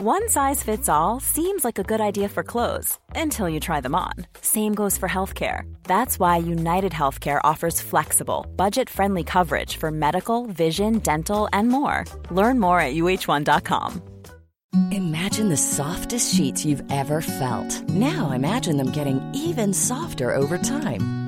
One size fits all seems like a good idea for clothes until you try them on. Same goes for healthcare. That's why United Healthcare offers flexible, budget friendly coverage for medical, vision, dental, and more. Learn more at uh1.com. Imagine the softest sheets you've ever felt. Now imagine them getting even softer over time.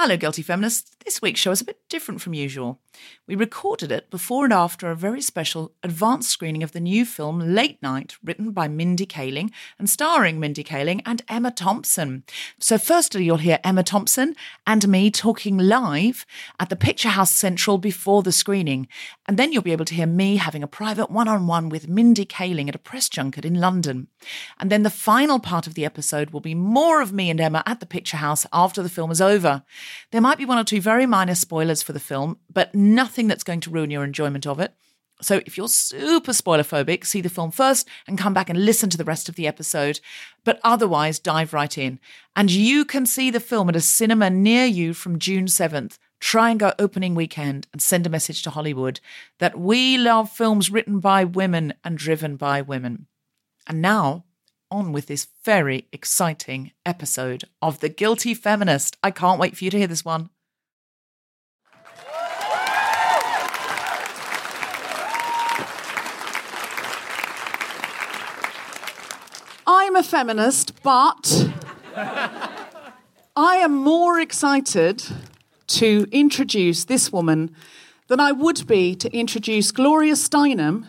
Hello, Guilty Feminists. This week's show is a bit different from usual. We recorded it before and after a very special advanced screening of the new film Late Night, written by Mindy Kaling and starring Mindy Kaling and Emma Thompson. So, firstly, you'll hear Emma Thompson and me talking live at the Picture House Central before the screening. And then you'll be able to hear me having a private one on one with Mindy Kaling at a press junket in London. And then the final part of the episode will be more of me and Emma at the Picture House after the film is over. There might be one or two very minor spoilers for the film, but nothing that's going to ruin your enjoyment of it. So if you're super spoiler phobic, see the film first and come back and listen to the rest of the episode. But otherwise, dive right in. And you can see the film at a cinema near you from June 7th. Try and go opening weekend and send a message to Hollywood that we love films written by women and driven by women. And now, on with this very exciting episode of The Guilty Feminist. I can't wait for you to hear this one. I'm a feminist, but I am more excited to introduce this woman than I would be to introduce Gloria Steinem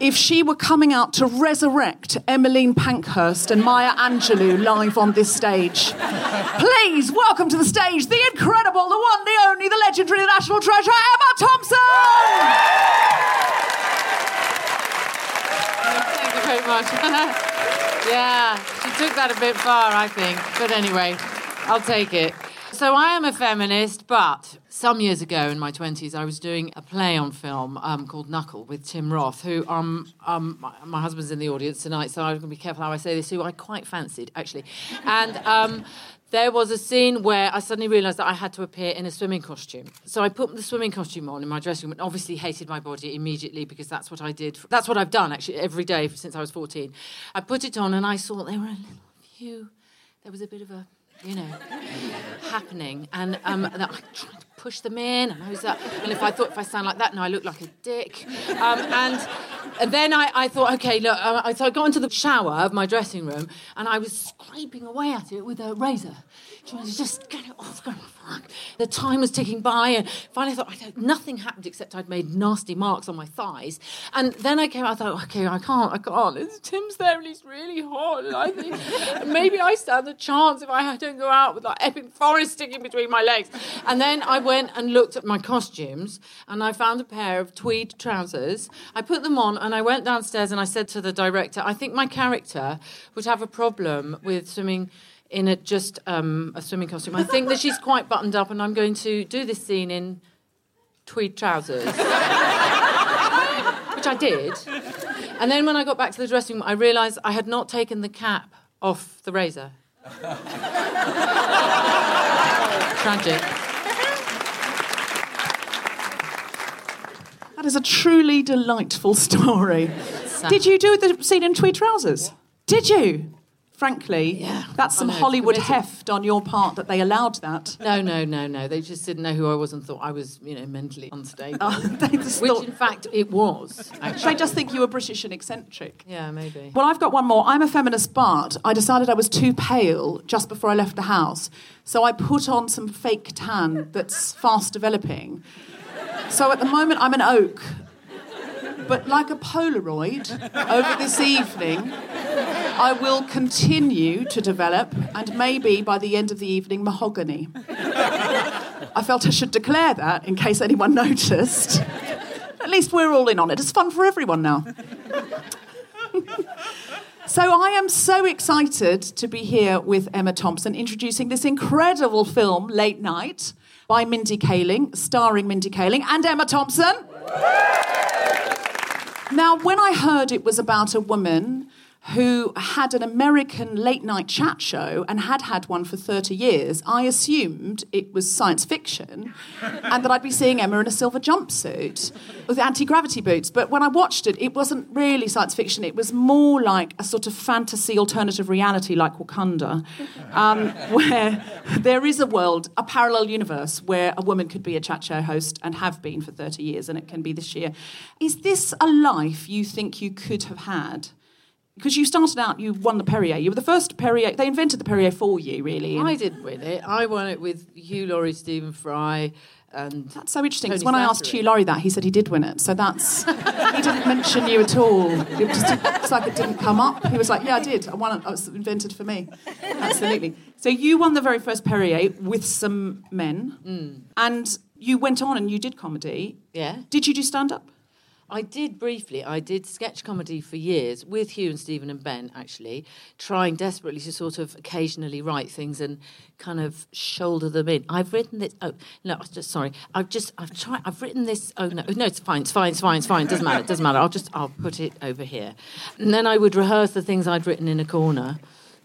if she were coming out to resurrect Emmeline Pankhurst and Maya Angelou live on this stage. Please welcome to the stage the incredible, the one, the only, the legendary, the national treasure, Emma Thompson! Thank you very much. yeah, she took that a bit far, I think. But anyway, I'll take it. So I am a feminist, but some years ago in my 20s, I was doing a play on film um, called Knuckle with Tim Roth, who um, um, my, my, husband's in the audience tonight, so I'm going to be careful how I say this, who I quite fancied, actually. And um, there was a scene where I suddenly realised that I had to appear in a swimming costume. So I put the swimming costume on in my dressing room and obviously hated my body immediately because that's what I did. That's what I've done, actually, every day since I was 14. I put it on and I saw there were a little few, there was a bit of a you know, happening. And um, I tried to push them in, and I was, uh, and if I thought if I sound like that, now I look like a dick. Um, and, and then I, I thought, okay, look, uh, so I got into the shower of my dressing room, and I was scraping away at it with a razor. Trying to just get it off, going, fuck. The time was ticking by, and finally I thought, I nothing happened except I'd made nasty marks on my thighs. And then I came, I thought, okay, I can't, I can't. Tim's there, and he's really hot, and I think maybe I stand a chance if I don't go out with that epic forest sticking between my legs. And then I went and looked at my costumes, and I found a pair of tweed trousers. I put them on, and I went downstairs, and I said to the director, I think my character would have a problem with swimming in a just um, a swimming costume. I think that she's quite buttoned up, and I'm going to do this scene in tweed trousers, which I did. And then when I got back to the dressing room, I realised I had not taken the cap off the razor. Tragic. That is a truly delightful story. Did you do the scene in tweed trousers? Did you? Frankly, Yeah. that's some Hollywood committed. heft on your part that they allowed that. No, no, no, no. They just didn't know who I was and thought I was, you know, mentally unstable. Oh, just Which, thought- in fact, it was. Actually. they just think you were British and eccentric. Yeah, maybe. Well, I've got one more. I'm a feminist, but I decided I was too pale just before I left the house. So I put on some fake tan that's fast developing. So at the moment, I'm an oak. But like a Polaroid, over this evening, I will continue to develop, and maybe by the end of the evening, mahogany. I felt I should declare that in case anyone noticed. At least we're all in on it. It's fun for everyone now. So I am so excited to be here with Emma Thompson introducing this incredible film, Late Night, by Mindy Kaling, starring Mindy Kaling and Emma Thompson. Now, when I heard it was about a woman who had an American late night chat show and had had one for 30 years, I assumed it was science fiction and that I'd be seeing Emma in a silver jumpsuit with anti gravity boots. But when I watched it, it wasn't really science fiction. It was more like a sort of fantasy alternative reality like Wakanda, um, where there is a world, a parallel universe where a woman could be a chat show host and have been for 30 years, and it can be this year. Is this a life you think you could have had? Because you started out, you won the Perrier. You were the first Perrier. They invented the Perrier for you, really. and I didn't win it. I won it with Hugh Laurie, Stephen Fry, and That's so interesting. Because when I asked Hugh Laurie that, he said he did win it. So that's he didn't mention you at all. It was just it's like it didn't come up. He was like, "Yeah, I did. I won it. It was invented for me." Absolutely. So you won the very first Perrier with some men, mm. and you went on and you did comedy. yeah. Did you do stand up? I did briefly. I did sketch comedy for years with Hugh and Stephen and Ben, actually, trying desperately to sort of occasionally write things and kind of shoulder them in. I've written this. Oh no, just sorry. I've just I've tried. I've written this. Oh no, no, it's fine. It's fine. It's fine. It's fine. It doesn't matter. It doesn't matter. I'll just I'll put it over here, and then I would rehearse the things I'd written in a corner.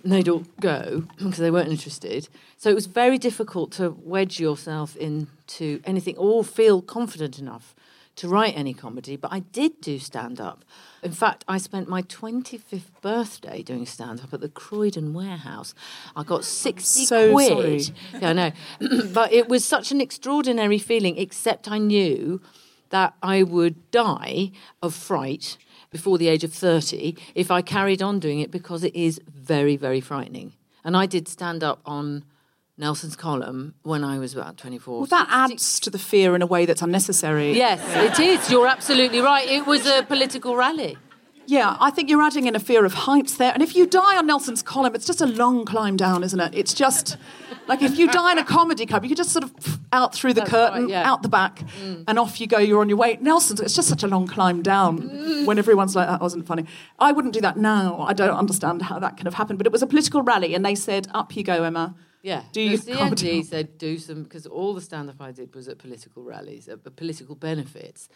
And they'd all go because they weren't interested. So it was very difficult to wedge yourself into anything or feel confident enough to write any comedy, but I did do stand up. In fact, I spent my 25th birthday doing stand up at the Croydon Warehouse. I got 60 So quid. sorry. Yeah, I know. but it was such an extraordinary feeling, except I knew that I would die of fright before the age of 30 if I carried on doing it because it is very, very frightening. And I did stand up on Nelson's column when I was about 24. Well, that adds to the fear in a way that's unnecessary. Yes, it is. You're absolutely right. It was a political rally. Yeah, I think you're adding in a fear of heights there. And if you die on Nelson's column, it's just a long climb down, isn't it? It's just like if you die in a comedy club, you could just sort of out through the That's curtain, right, yeah. Mm. out the back, and off you go. You're on your way. Nelson's, it's just such a long climb down Mm. when everyone's like, that wasn't funny. I wouldn't do that now. I don't understand how that could have happened. But it was a political rally, and they said, up you go, Emma. Yeah. Do your the comedy. Said do some because all the stand up I did was at political rallies, at political benefits.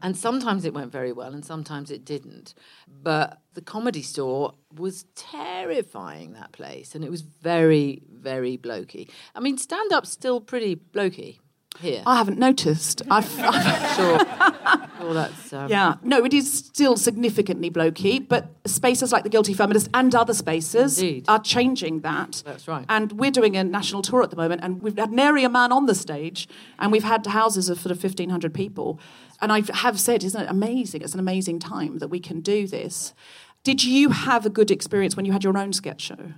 And sometimes it went very well and sometimes it didn't. But the comedy store was terrifying that place and it was very, very blokey. I mean, stand up's still pretty blokey here. I haven't noticed. I've, I've sure. That's um, Yeah, no, it is still significantly blokey, but spaces like the Guilty Feminist and other spaces Indeed. are changing that. That's right. And we're doing a national tour at the moment, and we've had nary a man on the stage, and we've had houses of sort of 1,500 people. And I have said, isn't it amazing? It's an amazing time that we can do this. Did you have a good experience when you had your own sketch show?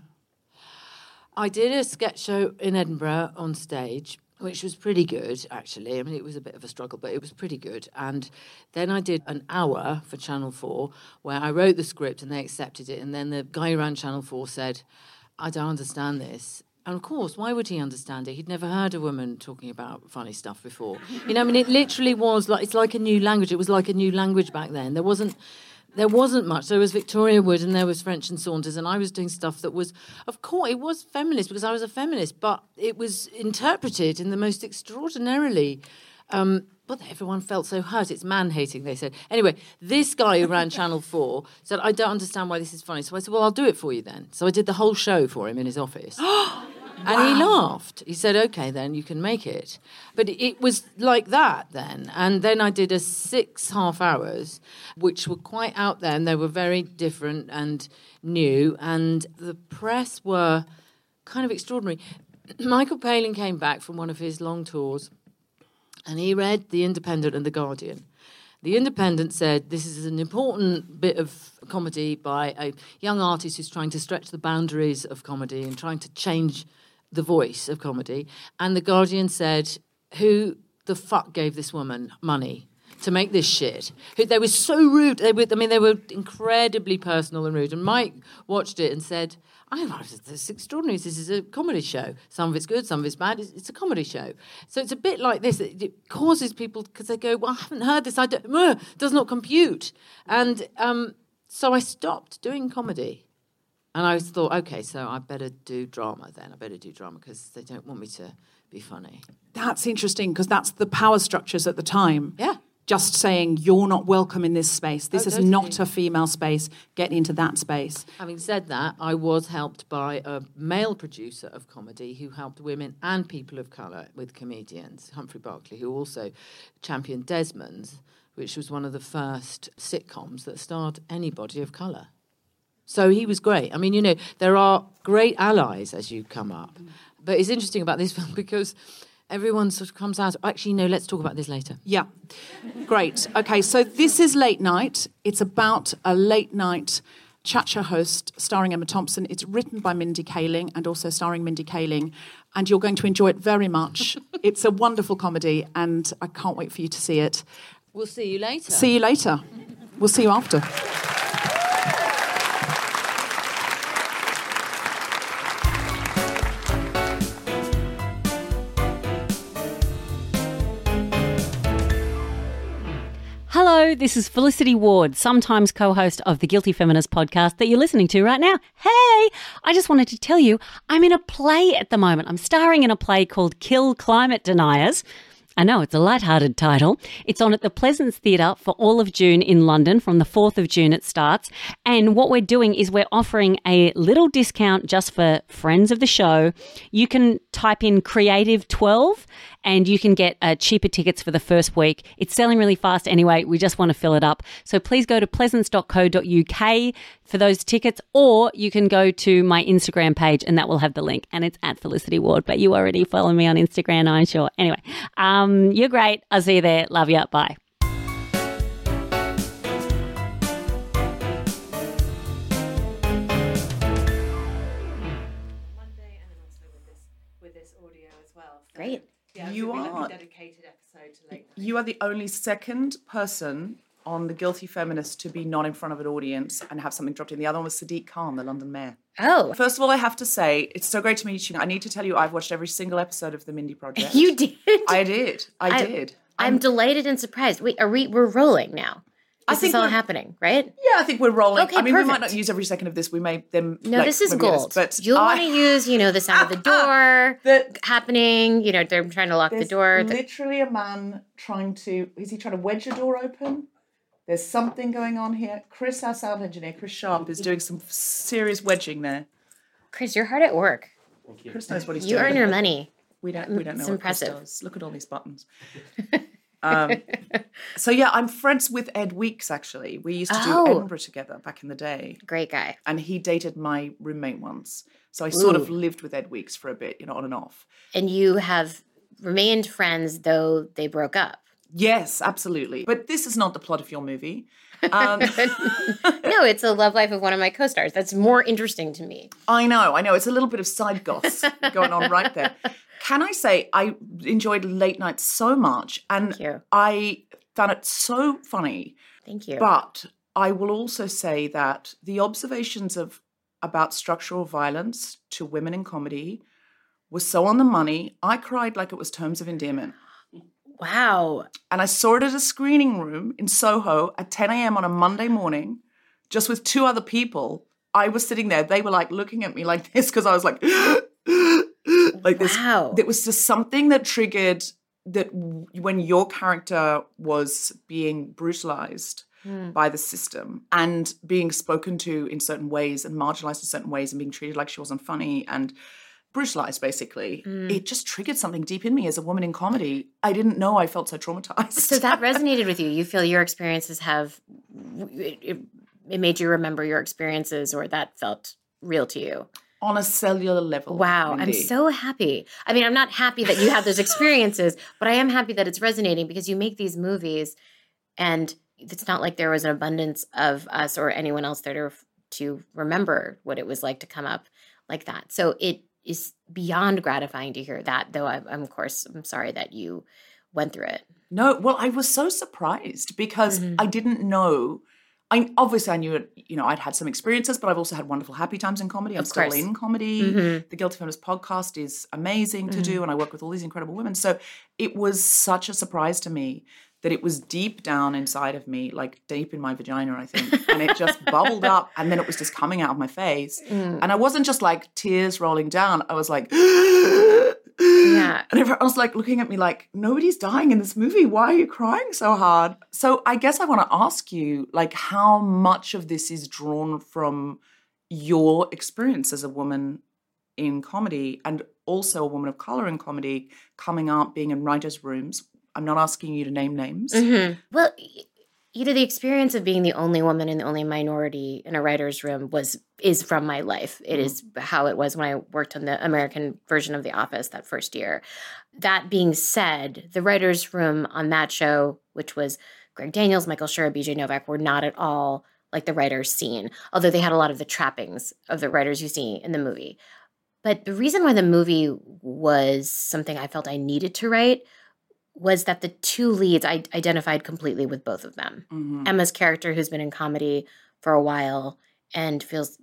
I did a sketch show in Edinburgh on stage, which was pretty good, actually. I mean, it was a bit of a struggle, but it was pretty good. And then I did an hour for Channel 4 where I wrote the script and they accepted it. And then the guy who ran Channel 4 said, I don't understand this. And of course, why would he understand it? He'd never heard a woman talking about funny stuff before. You know, I mean, it literally was like, it's like a new language. It was like a new language back then. There wasn't there wasn't much. There was Victoria Wood and there was French and Saunders, and I was doing stuff that was, of course, it was feminist because I was a feminist, but it was interpreted in the most extraordinarily Um, but everyone felt so hurt. It's man hating, they said. Anyway, this guy who ran Channel 4 said, I don't understand why this is funny. So I said, Well, I'll do it for you then. So I did the whole show for him in his office. And he laughed. He said, okay, then you can make it. But it was like that then. And then I did a six half hours, which were quite out there and they were very different and new. And the press were kind of extraordinary. Michael Palin came back from one of his long tours and he read The Independent and The Guardian. The Independent said this is an important bit of comedy by a young artist who's trying to stretch the boundaries of comedy and trying to change the voice of comedy. And The Guardian said, Who the fuck gave this woman money? To make this shit, they were so rude. They were, I mean, they were incredibly personal and rude. And Mike watched it and said, "I know this is extraordinary. This is a comedy show. Some of it's good, some of it's bad. It's, it's a comedy show. So it's a bit like this. It, it causes people because they go, "Well, I haven't heard this. I don't, uh, does not compute." And um, so I stopped doing comedy. And I thought, okay, so I better do drama then. I better do drama because they don't want me to be funny. That's interesting because that's the power structures at the time. Yeah. Just saying you're not welcome in this space. This Oh, is totally. not a female space. Get into that space. Having said that, I was helped by a male producer of comedy who helped women and people of colour with comedians, Humphrey Barclay, who also championed Desmond's, which was one of the first sitcoms that starred anybody of colour. So he was great. I mean, you know, there are great allies as you come up. Mm. But it's interesting about this film because everyone sort of comes out. Actually, no, let's talk about this later. Yeah. Great. Okay, so this is Late Night. It's about a late night chat show host starring Emma Thompson. It's written by Mindy Kaling and also starring Mindy Kaling. And you're going to enjoy it very much. it's a wonderful comedy, and I can't wait for you to see it. We'll see you later. See you later. We'll see you after. This is Felicity Ward, sometimes co host of the Guilty Feminist podcast that you're listening to right now. Hey, I just wanted to tell you I'm in a play at the moment. I'm starring in a play called Kill Climate Deniers. I know it's a light-hearted title. It's on at the Pleasance Theatre for all of June in London. From the 4th of June, it starts. And what we're doing is we're offering a little discount just for friends of the show. You can type in Creative 12 and you can get uh, cheaper tickets for the first week. It's selling really fast anyway. We just want to fill it up. So please go to pleasance.co.uk for those tickets, or you can go to my Instagram page and that will have the link. And it's at Felicity Ward, but you already follow me on Instagram, I'm sure. Anyway, um, you're great. I'll see you there. Love you. Bye. Great. You are You are the only second person on the Guilty Feminist to be not in front of an audience and have something dropped in. The other one was Sadiq Khan, the London mayor. Oh, First of all, I have to say it's so great to meet you. I need to tell you, I've watched every single episode of the Mindy Project. you did. I did. I, I- did. I'm delighted and surprised. Wait, are we? We're rolling now. I think all happening, right? Yeah, I think we're rolling. Okay, I mean, we might not use every second of this. We may then. No, like, this is when we get gold. but You'll want to use, you know, the sound of the door The- happening. You know, they're trying to lock the door. Literally a man trying to. Is he trying to wedge a door open? There's something going on here. Chris, our sound engineer, Chris Sharp, is doing some serious wedging there. Chris, you're hard at work. Thank you. Chris knows what he's You doing. earn your money. We don't. We don't know It's what Chris impressive. does. Look at all these buttons. um, so yeah, I'm friends with Ed Weeks. Actually, we used to do Oh. Edinburgh together back in the day, Great guy. and he dated my roommate once. So I sort of lived with Ed Weeks for a bit, you know, on and off. And you have remained friends though they broke up. Yes, absolutely. But this is not the plot of your movie. Um, no, it's a love life of one of my co-stars. That's more interesting to me. I know, I know. It's a little bit of side goss going on right there. Can I say I enjoyed late night so much, and. I found it so funny. Thank you. But I will also say that the observations of about structural violence to women in comedy was so on the money. I cried like it was terms of endearment. wow. And I saw it at a screening room in Soho at 10 a.m. on a Monday morning, just with two other people. I was sitting there. They were like looking at me like this because I was like, like this. Wow. It was just something that triggered that w- when your character was being brutalized hmm. by the system and being spoken to in certain ways and marginalized in certain ways and being treated like she wasn't funny and brutalized basically hmm. it just triggered something deep in me as a woman in comedy i didn't know i felt so traumatized So that resonated with you. You feel your experiences have it, it, it made you remember your experiences, or that felt real to you. On a cellular level Wow, I'm so happy. I mean, I'm not happy that you have those experiences, but I am happy that it's resonating because you make these movies, and it's not like there was an abundance of us or anyone else there to to remember what it was like to come up like that. So it is beyond gratifying to hear that. Though I'm, I'm of course, I'm sorry that you went through it. No, well, I was so surprised because Mm-hmm. I didn't know. I obviously I knew it. You know, I'd had some experiences, but I've also had wonderful happy times in comedy. I'm Of still course. in comedy. Mhm. The Guilty Feminist podcast is amazing to do, and I work with all these incredible women. So it was such a surprise to me that it was deep down inside of me, like deep in my vagina, I think, and it just bubbled up, and then it was just coming out of my face, Mm. and I wasn't just like tears rolling down. I was like. Yeah. And everyone was like looking at me like, nobody's dying in this movie. Why are you crying so hard? So I guess I want to ask you, like, how much of this is drawn from your experience as a woman in comedy and also a woman of color in comedy, coming up, being in writers' rooms. I'm not asking you to name names. Mhm. Well, know, the experience of being the only woman and the only minority in a writer's room was is from my life. It mm-hmm. is how it was when I worked on the American version of The Office that first year. That being said, the writers' room on that show, which was Greg Daniels, Michael Schur, BJ Novak, were not at all like the writers' scene, although they had a lot of the trappings of the writers you see in the movie. But the reason why the movie was something I felt I needed to write was that the two leads I identified completely with both of them. Mhm. Emma's character, who's been in comedy for a while and feels,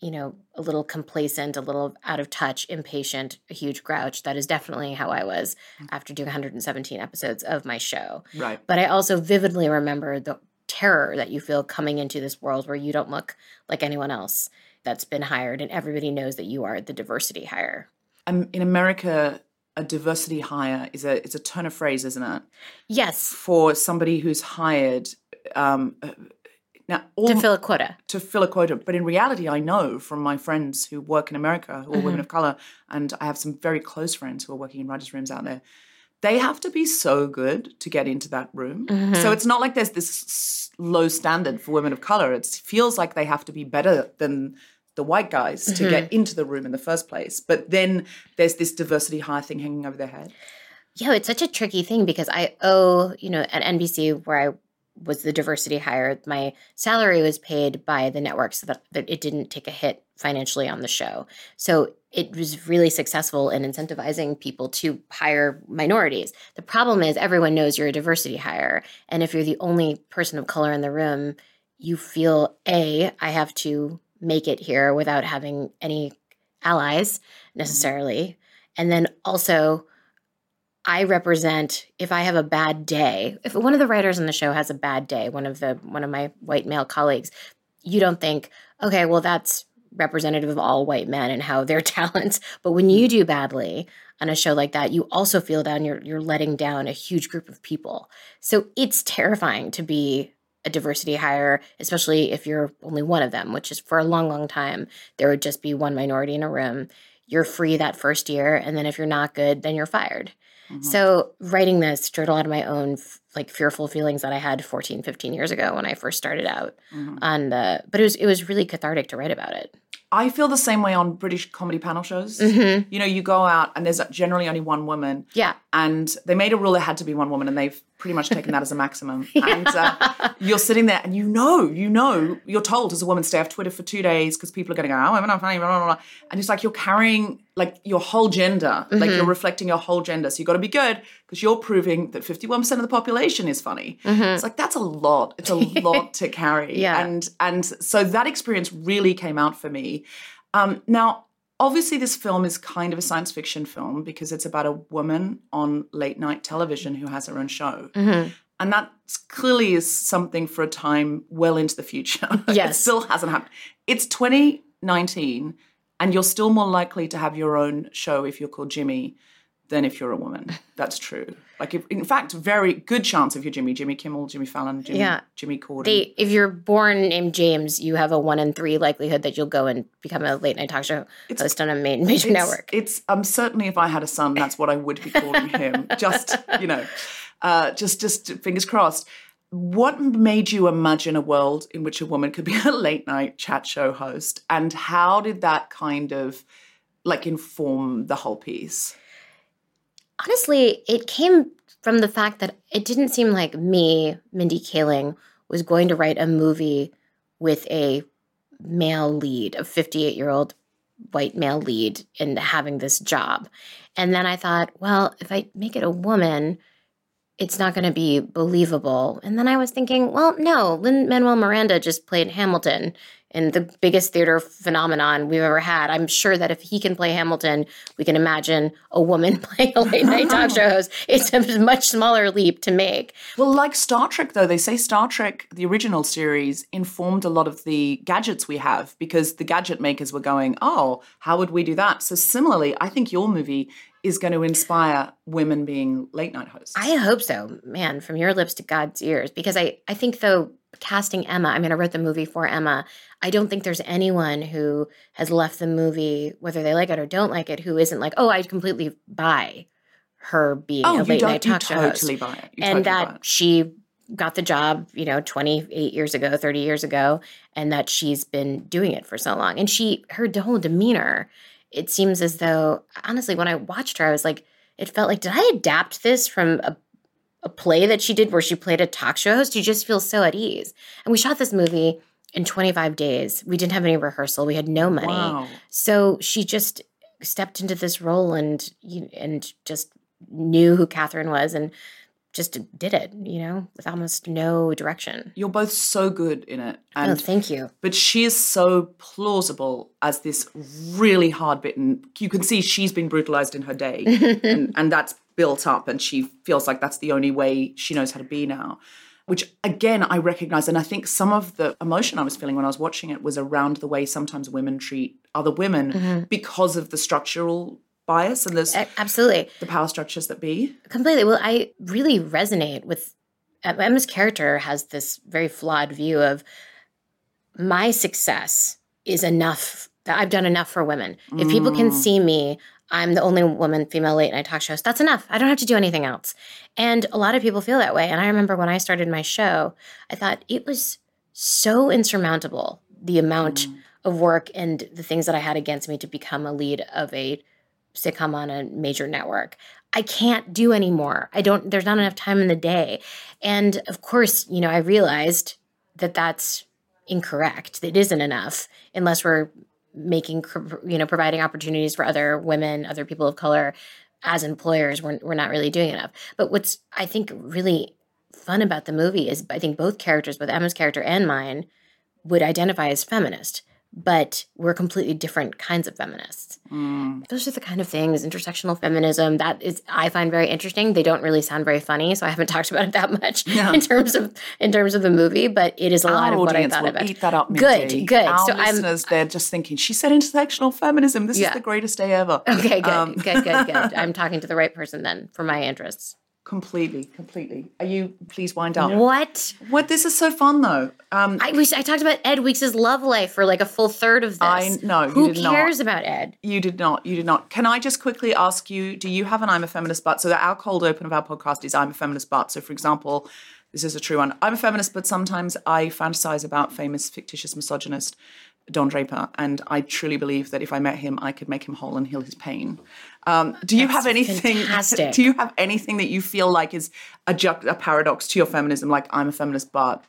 you know, a little complacent, a little out of touch, impatient, a huge grouch. That is definitely how I was after doing 117 episodes of my show. Right. But I also vividly remember the terror that you feel coming into this world where you don't look like anyone else that's been hired and everybody knows that you are the diversity hire. Um, in America, a diversity hire is a it's a turn of phrase, isn't it? Yes, For somebody who's hired. Um, uh, now, all, to fill a quota. to fill a quota. But in reality, I know from my friends who work in America who are Mm-hmm. women of color, and I have some very close friends who are working in writers' rooms out there. They have to be so good to get into that room. Mm-hmm. So it's not like there's this low standard for women of color. It feels like they have to be better than the white guys to Mm-hmm. get into the room in the first place. But then there's this diversity hire thing hanging over their head. Yeah, it's such a tricky thing because I owe, you know, at NBC where I was the diversity hire, my salary was paid by the network so that, that it didn't take a hit financially on the show. So it was really successful in incentivizing people to hire minorities. The problem is everyone knows you're a diversity hire. And if you're the only person of color in the room, you feel A, I have to make it here without having any allies mm-hmm. necessarily. And then also, I represent if I have a bad day, if one of the writers on the show has a bad day, one of the one of my white male colleagues, you don't think, okay, well that's representative of all white men and how their talents. But when you mm-hmm. do badly on a show like that, you also feel down you're you're letting down a huge group of people. So it's terrifying to be a diversity hire, especially if you're only one of them, which is for a long, long time, there would just be one minority in a room. You're free that first year, and then if you're not good, then you're fired. Mm-hmm. So writing this stirred a lot of my own like fearful feelings that I had 14, 15 years ago when I first started out mm-hmm. on the but it was it was really cathartic to write about it. I feel the same way on British comedy panel shows. Mm-hmm. You know, you go out and there's generally only one woman. Yeah. and they made a rule there had to be one woman, and they've pretty much taken that as a maximum. And uh, you're sitting there, and you know, you know, you're told as a woman, stay off Twitter for two days because people are going to go, oh, women are funny, blah, blah, blah. And it's like you're carrying like your whole gender, like you're reflecting your whole gender. So you got to be good because you're proving that 51% of the population is funny. It's like that's a lot. It's a lot to carry. Yeah. And and so that experience really came out for me. Um, now, obviously, this film is kind of a science fiction film because it's about a woman on late night television who has her own show. And that clearly is something for a time well into the future. it Yes. still hasn't happened. It's 2019, and you're still more likely to have your own show if you're called Jimmy than if you're a woman. That's true. Like, if, in fact, very good chance if you're Jimmy, Jimmy Kimmel, Jimmy Fallon, Jimmy, Yeah. Jimmy Corden. They, if you're born named James, you have a one in three likelihood that you'll go and become a late night talk show host on a main, major it's, network. It's um certainly if I had a son, that's what I would be calling him. just you know, uh, just just fingers crossed. What made you imagine a world in which a woman could be a late night chat show host, and how did that kind of like inform the whole piece? Honestly, it came from the fact that it didn't seem like me, Mindy Kaling, was going to write a movie with a male lead, a 58 year old white male lead, and having this job. And then I thought, well, if I make it a woman, it's not going to be believable. And then I was thinking, well, no, Lin Manuel Miranda just played Hamilton in the biggest theater phenomenon we've ever had. I'm sure that if he can play Hamilton, we can imagine a woman playing a late night talk show host. It's a much smaller leap to make. Well, like Star Trek, though, they say Star Trek, the original series, informed a lot of the gadgets we have because the gadget makers were going, oh, how would we do that? So, similarly, I think your movie is going to inspire women being late night hosts. I hope so, man, from your lips to God's ears. Because I, I think though casting Emma, I mean, I wrote the movie for Emma. I don't think there's anyone who has left the movie, whether they like it or don't like it, who isn't like, oh, I completely buy her being oh, a late night talk show host. buy it. You and totally buy that she got the job, you know, 28 years ago, 30 years ago, and that she's been doing it for so long. And she, her whole demeanor, it seems as though, honestly, when I watched her, I was like, it felt like, did I adapt this from a, a play that she did where she played a talk show host? You just feel so at ease. And we shot this movie in 25 days. We didn't have any rehearsal. We had no money. Wow. So she just stepped into this role and and just knew who Katherine was and just did it, you know, with almost no direction. You're both so good in it. oh, And thank you. but she is so plausible as this really hard bitten. You can see she's been brutalized in her day, and, and that's built up, and she feels like that's the only way she knows how to be now. Which again, I recognize, and I think some of the emotion I was feeling when I was watching it was around the way sometimes women treat other women mm-hmm. because of the structural bias and there's Absolutely. the power structures that be. Completely. Well, I really resonate with Emma's character has this very flawed view of my success is enough that I've done enough for women. If people can mm. see me, I'm the only woman, female late night talk shows. That's enough. I don't have to do anything else. And a lot of people feel that way. And I remember when I started my show, I thought it was so insurmountable the amount mm. of work and the things that I had against me to become a lead of a sitcom on a major network. I can't do anymore. I don't, there's not enough time in the day. And of course, you know, I realized that that's incorrect. It isn't enough unless we're making, you know, providing opportunities for other women, other people of color as employers. We're, we're not really doing enough. But what's, I think, really fun about the movie is I think both characters, both Emma's character and mine, would identify as feminist but we're completely different kinds of feminists. Those are the kind of things, intersectional feminism, that is I find very interesting. They don't really sound very funny, so I haven't talked about it that much in terms of in terms of the movie, but it is a lot Our of what I thought about. eat that up. Good, good. Our so I'm listeners, they're just thinking she said intersectional feminism. This Yeah. is the greatest day ever. okay, good, Um, good, good, good. I'm talking to the right person then for my interests. Completely, completely. Are you? Please wind up. What? What? This is so fun though. Um, I wish I talked about Ed Weeks' love life for like a full third of this. I- no, you Who did not. cares about Ed? You did not. You did not. Can I just quickly ask you? Do you have an "I'm a feminist" but? So that our cold open of our podcast is "I'm a feminist but." So, for example, this is a true one. I'm a feminist, but sometimes I fantasize about famous fictitious misogynist Don Draper, and I truly believe that if I met him, I could make him whole and heal his pain. Um, do you That's have anything? fantastic. Do you have anything that you feel like is a, a paradox to your feminism? Like I'm a feminist, but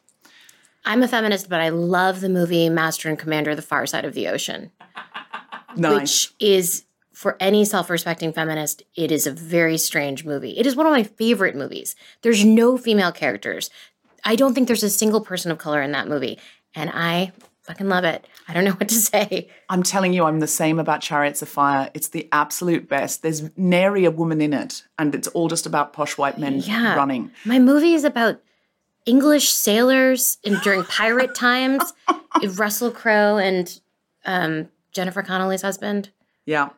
I'm a feminist, but I love the movie Master and Commander: The Far Side of the Ocean. nice. which is for any self-respecting feminist it is a very strange movie it is one of my favorite movies there's no female characters i don't think there's a single person of color in that movie and i fucking love it i don't know what to say I'm telling you, I'm the same about Chariots of Fire. It's the absolute best. There's nary a woman in it, and it's all just about posh white men yeah running. my movie is about english sailors in, during pirate times russell crowe and um, jennifer Connelly's husband Yeah.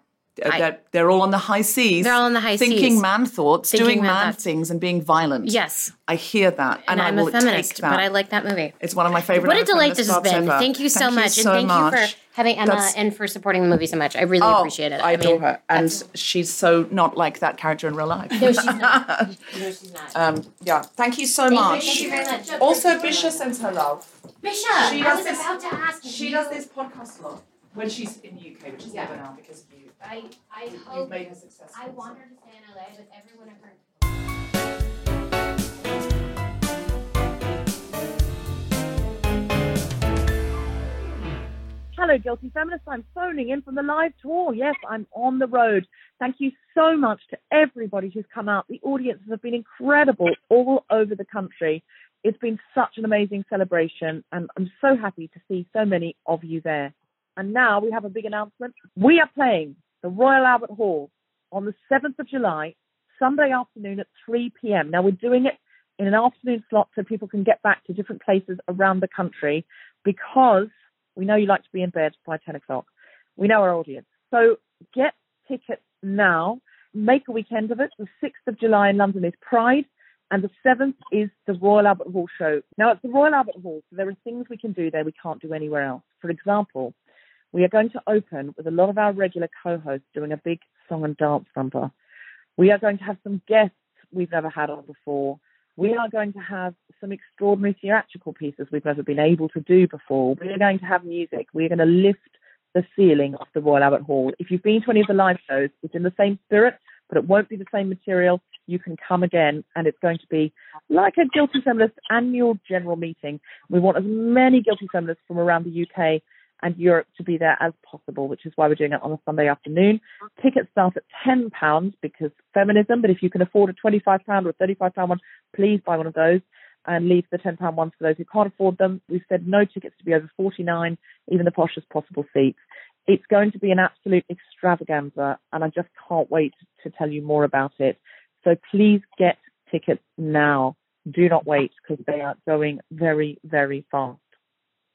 I- they're, they're all on the high seas. They're all on the high thinking seas. man thoughts, Thinking doing man things, and being violent. Yes. I hear that, and, And, I I'm will a feminist, take that. but I like that movie. It's one of my favorite. What a delight this has been. ever. Thank you so much. so and thank you for having Emma That's- and for supporting the movie so much. I really Oh, appreciate it. I adore mean, her, and she's so not like that character in real life. no, she's not. No, she's not. Um, yeah, thank you so you, much. thank you very much. Also, Bisha sends her love. She I does was this- about to ask. She does this podcast a lot when she's in the UK, which is never now because of you. I, I You've hope. made her successful. I want her to stay in LA, but everyone of her. Hello, Guilty Feminists. I'm phoning in from the live tour. Yes, I'm on the road. Thank you so much to everybody who's come out. The audiences have been incredible all over the country. It's been such an amazing celebration, and I'm so happy to see so many of you there. And now we have a big announcement. We are playing the Royal Albert Hall on the 7th of July, Sunday afternoon at 3 p.m. Now we're doing it in an afternoon slot so people can get back to different places around the country because we know you like to be in bed by 10 o'clock. We know our audience. So get tickets now. Make a weekend of it. The 6th of July in London is Pride, and the 7th is the Royal Albert Hall show. Now, it's the Royal Albert Hall, so there are things we can do there we can't do anywhere else. For example, we are going to open with a lot of our regular co hosts doing a big song and dance number. We are going to have some guests we've never had on before. We are going to have some extraordinary theatrical pieces we've never been able to do before. We are going to have music. We're going to lift the ceiling of the Royal Albert Hall. If you've been to any of the live shows, it's in the same spirit, but it won't be the same material. You can come again, and it's going to be like a Guilty Feminist annual general meeting. We want as many Guilty Feminists from around the UK and Europe to be there as possible, which is why we're doing it on a Sunday afternoon. Tickets start at £10 because feminism, but if you can afford a £25 or a £35 one, please buy one of those and leave the £10 ones for those who can't afford them. We've said no tickets to be over 49 even the poshest possible seats. It's going to be an absolute extravaganza, and I just can't wait to tell you more about it. So please get tickets now. Do not wait because they are going very, very fast.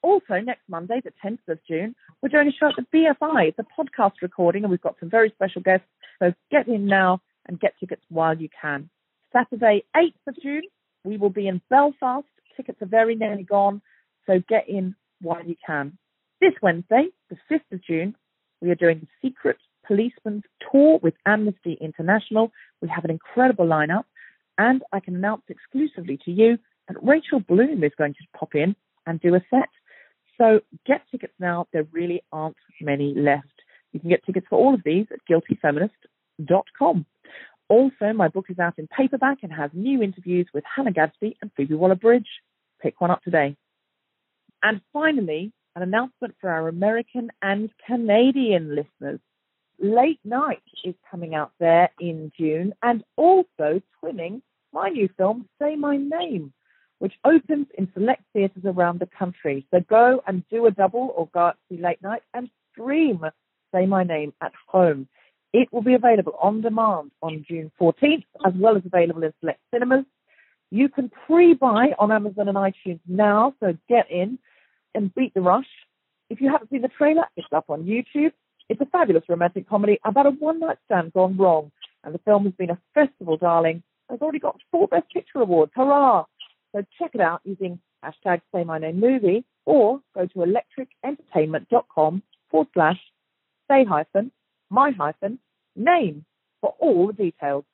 Also, next Monday, the 10th of June, we're doing a show at the BFI. It's a podcast recording, and we've got some very special guests. So get in now and get tickets while you can. Saturday, 8th of June, we will be in Belfast. Tickets are very nearly gone, so get in while you can. This Wednesday, the 5th of June, we are doing the Secret Policeman's Tour with Amnesty International. We have an incredible lineup, and I can announce exclusively to you that Rachel Bloom is going to pop in and do a set. So get tickets now. There really aren't many left. You can get tickets for all of these at guiltyfeminist.com. Also, my book is out in paperback and has new interviews with Hannah Gadsby and Phoebe Waller-Bridge. Pick one up today. And finally, an announcement for our American and Canadian listeners. Late Night is coming out there in June and also twinning my new film, Say My Name, which opens in select theatres around the country. So go and do a double or go out to see Late Night and stream Say My Name at home. It will be available on demand on June 14th, as well as available in select cinemas. You can pre-buy on Amazon and iTunes now, so get in and beat the rush. If you haven't seen the trailer, it's up on YouTube. It's a fabulous romantic comedy about a one-night stand gone wrong, and the film has been a festival darling. It's already got four Best Picture awards. Hurrah! So check it out using hashtag Say My Name Movie, or go to electricentertainment.com forward slash say hyphen my hyphen name for all the details.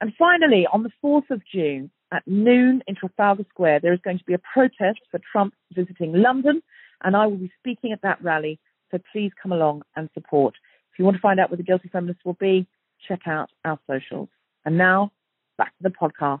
And finally, on the 4th of June at noon in Trafalgar Square, there is going to be a protest for Trump visiting London, and I will be speaking at that rally. So please come along and support. If you want to find out where the Guilty Feminists will be, check out our socials. And now, back to the podcast.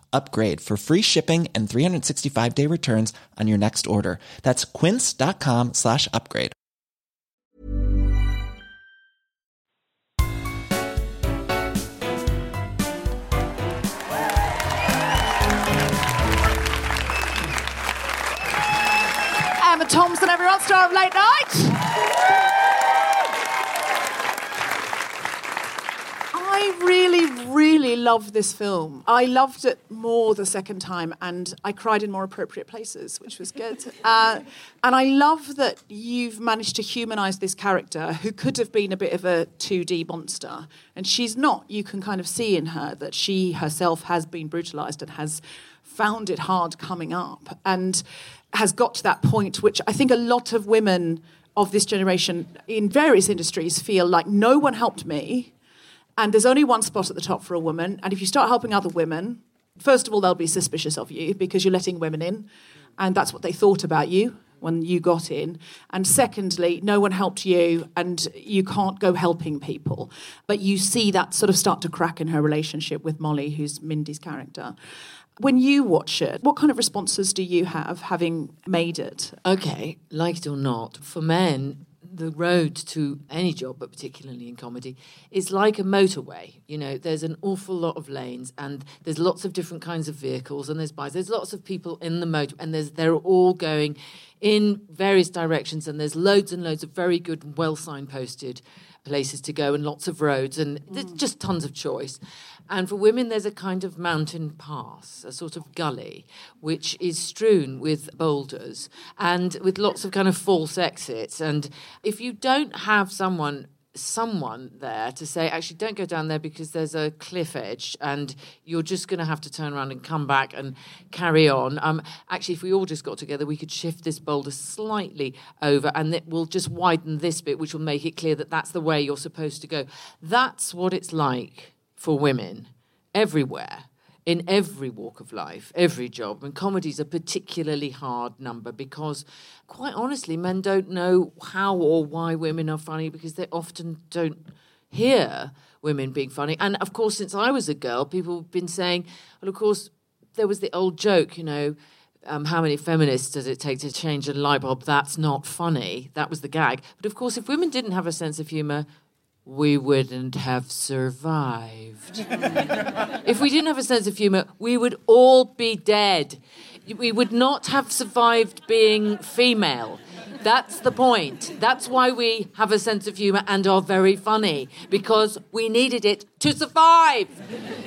upgrade for free shipping and 365 day returns on your next order. That's quince.com slash upgrade. Emma thompson everyone star of late night. I really, really loved this film. I loved it more the second time, and I cried in more appropriate places, which was good. Uh, and I love that you've managed to humanise this character who could have been a bit of a 2D monster, and she's not. You can kind of see in her that she herself has been brutalised and has found it hard coming up, and has got to that point, which I think a lot of women of this generation in various industries feel like no one helped me and there's only one spot at the top for a woman. And if you start helping other women, first of all, they'll be suspicious of you because you're letting women in. And that's what they thought about you when you got in. And secondly, no one helped you and you can't go helping people. But you see that sort of start to crack in her relationship with Molly, who's Mindy's character. When you watch it, what kind of responses do you have having made it? Okay, like it or not, for men, the road to any job, but particularly in comedy, is like a motorway. You know, there's an awful lot of lanes, and there's lots of different kinds of vehicles, and there's bikes. There's lots of people in the motor, and there's they're all going in various directions, and there's loads and loads of very good, well signposted places to go, and lots of roads, and there's mm. just tons of choice. And for women, there's a kind of mountain pass, a sort of gully, which is strewn with boulders and with lots of kind of false exits. And if you don't have someone someone there to say actually don't go down there because there's a cliff edge and you're just going to have to turn around and come back and carry on um, actually if we all just got together we could shift this boulder slightly over and it will just widen this bit which will make it clear that that's the way you're supposed to go that's what it's like for women everywhere in every walk of life, every job. And comedy's a particularly hard number because, quite honestly, men don't know how or why women are funny because they often don't hear women being funny. And of course, since I was a girl, people have been saying, well, of course, there was the old joke, you know. Um, how many feminists does it take to change a light bulb? That's not funny. That was the gag. But of course, if women didn't have a sense of humour, we wouldn't have survived. if we didn't have a sense of humour, we would all be dead. We would not have survived being female. That's the point. That's why we have a sense of humour and are very funny, because we needed it to survive.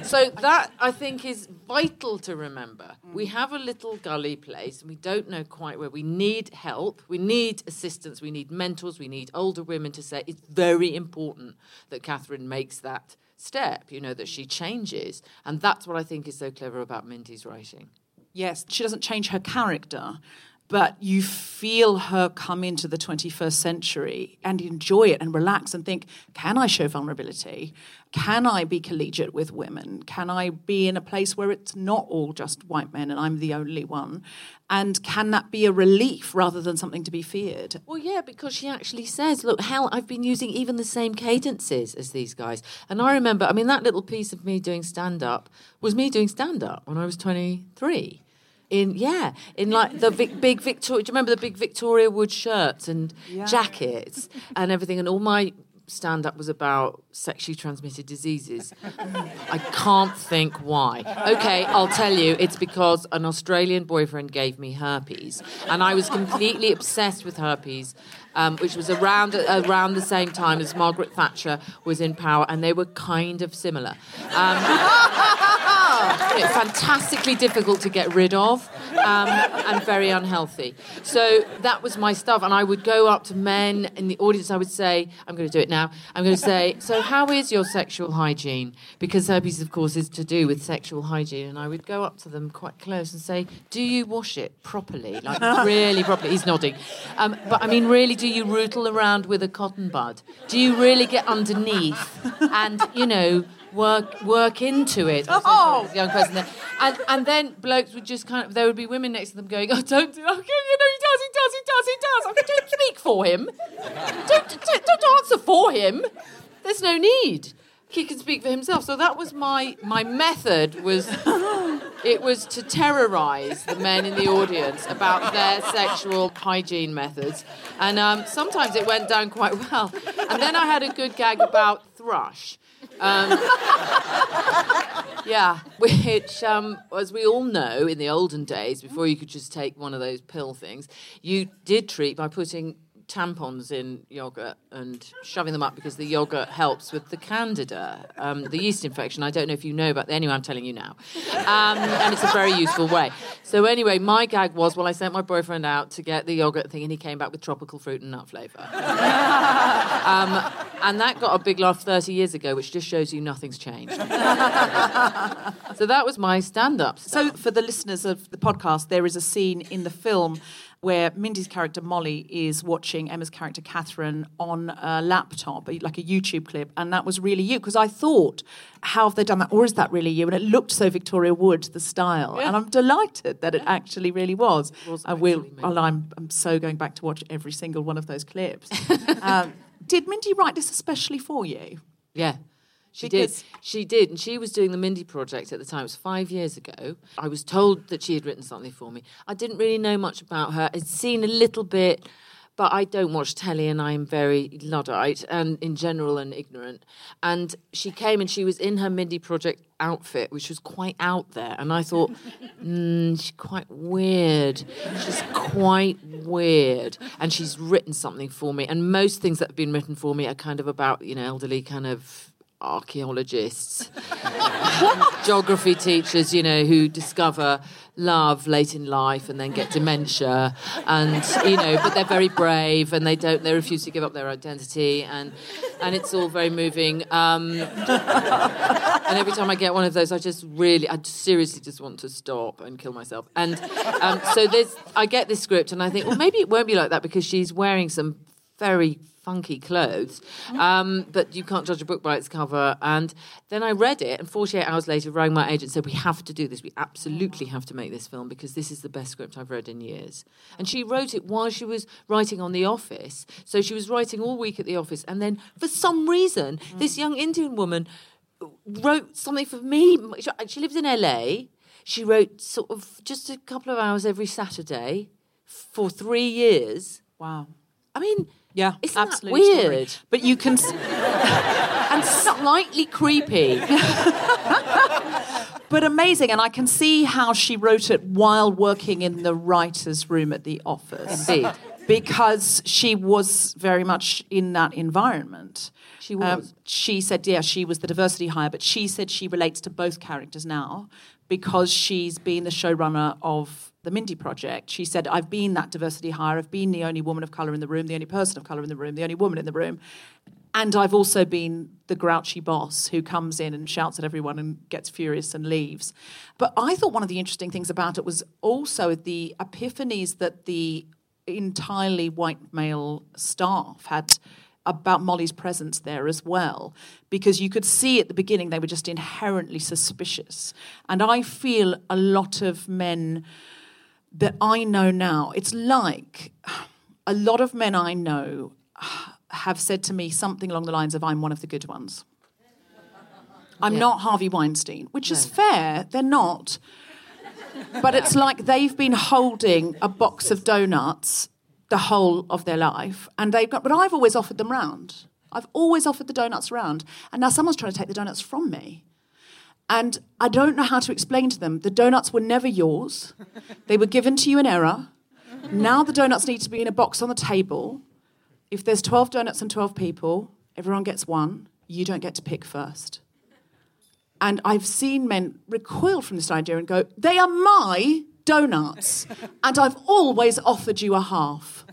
So, that I think is vital to remember. We have a little gully place and we don't know quite where. We need help, we need assistance, we need mentors, we need older women to say it's very important that Katherine makes that step, you know, that she changes. And that's what I think is so clever about Mindy's writing. Yes, she doesn't change her character, but you feel her come into the 21st century and enjoy it and relax and think, can I show vulnerability? Can I be collegiate with women? Can I be in a place where it's not all just white men and I'm the only one? And can that be a relief rather than something to be feared? Well, yeah, because she actually says, look, hell, I've been using even the same cadences as these guys. And I remember, I mean, that little piece of me doing stand up was me doing stand up when I was 23 in yeah in like the big, big Victoria. Do you remember the big Victoria Wood shirts and Yeah. jackets and everything? And all my stand up was about sexually transmitted diseases. I can't think why. Okay, I'll tell you. It's because an Australian boyfriend gave me herpes, and I was completely obsessed with herpes. Um, which was around around the same time as Margaret Thatcher was in power, and they were kind of similar. Um, fantastically difficult to get rid of um, and very unhealthy. So that was my stuff. And I would go up to men in the audience. I would say, I'm going to do it now. I'm going to say, So, how is your sexual hygiene? Because herpes, of course, is to do with sexual hygiene. And I would go up to them quite close and say, Do you wash it properly? Like, really properly? He's nodding. Um, but I mean, really, do you rootle around with a cotton bud? Do you really get underneath and, you know, work work into it. Oh. young person there, and and then blokes would just kind of there would be women next to them going, "Oh, don't do, oh, you know, he does, he does, he does, he does." I "Don't speak for him. Don't, don't don't answer for him. There's no need. He can speak for himself." So that was my my method was. It was to terrorise the men in the audience about their sexual hygiene methods, and um, sometimes it went down quite well. And then I had a good gag about thrush, um, Yeah, which, um, as we all know, in the olden days, before you could just take one of those pill things, you did treat by putting tampons in yogurt and shoving them up because the yogurt helps with the candida, um, the yeast infection. I don't know if you know about. Anyway, I'm telling you now, um, and it's a very useful way. So anyway, my gag was well, I sent my boyfriend out to get the yogurt thing, and he came back with tropical fruit and nut flavour. um, and that got a big laugh 30 years ago, which just shows you nothing's changed. so that was my stand-up. So, for the listeners of the podcast, there is a scene in the film where Mindy's character Molly is watching Emma's character Katherine on a laptop, like a YouTube clip, and that was really you. Because I thought, how have they done that? Or is that really you? And it looked so Victoria Wood, the style, Yeah. and I'm delighted that it actually really was. was I will. actually me. Well, I'm, I'm so going back to watch every single one of those clips. um, did Mindy write this especially for you? Yeah. She Because- did. She did. And she was doing the Mindy project at the time. It was five years ago. I was told that she had written something for me. I didn't really know much about her. I'd seen a little bit, but I don't watch telly and I'm very Luddite and in general and ignorant. And she came and she was in her Mindy project outfit, which was quite out there. And I thought, mm, she's quite weird. She's quite weird. And she's written something for me. And most things that have been written for me are kind of about, you know, elderly kind of archaeologists, geography teachers, you know, who discover love late in life and then get dementia, and you know, but they're very brave and they don't, they refuse to give up their identity, and and it's all very moving. Um, and every time I get one of those, I just really, I seriously just want to stop and kill myself. And um, so there's, I get this script and I think, well, maybe it won't be like that because she's wearing some very funky clothes. Um, but you can't judge a book by its cover. And then I read it, and 48 hours later, rang my agent and said, We have to do this. We absolutely have to make this film because this is the best script I've read in years. And she wrote it while she was writing on The Office. So she was writing all week at The Office. And then for some reason, this young Indian woman wrote something for me. She- She lives in LA. She wrote sort of just a couple of hours every Saturday for three years. Wow. I mean, Yeah, isn't absolutely story. weird? But you can. and slightly creepy. but amazing. And I can see how she wrote it while working in the writer's room at the office. Indeed. Because she was very much in that environment. She Um, was. she said, yeah, she was the diversity hire, but she said she relates to both characters now because she's been the showrunner of the Mindy Project. She said, I've been that diversity hire. I've been the only woman of colour in the room, the only person of colour in the room, the only woman in the room. And I've also been the grouchy boss who comes in and shouts at everyone and gets furious and leaves. But I thought one of the interesting things about it was also the epiphanies that the entirely white male staff had about Molly's presence there as well. Because you could see at the beginning they were just inherently suspicious. And I feel a lot of men that I know now, it's like a lot of men I know have said to me something along the lines of, I'm one of the good ones. I'm Yeah. not Harvey Weinstein, which is fair, they're not. But it's like they've been holding a box of donuts the whole of their life, and they've got, but I've always offered them round. I've always offered the donuts round, and now someone's trying to take the donuts from me. And I don't know how to explain to them the donuts were never yours, they were given to you in error. Now the donuts need to be in a box on the table. If there's 12 donuts and 12 people, everyone gets one. You don't get to pick first. And I've seen men recoil from this idea and go, they are my donuts. And I've always offered you a half.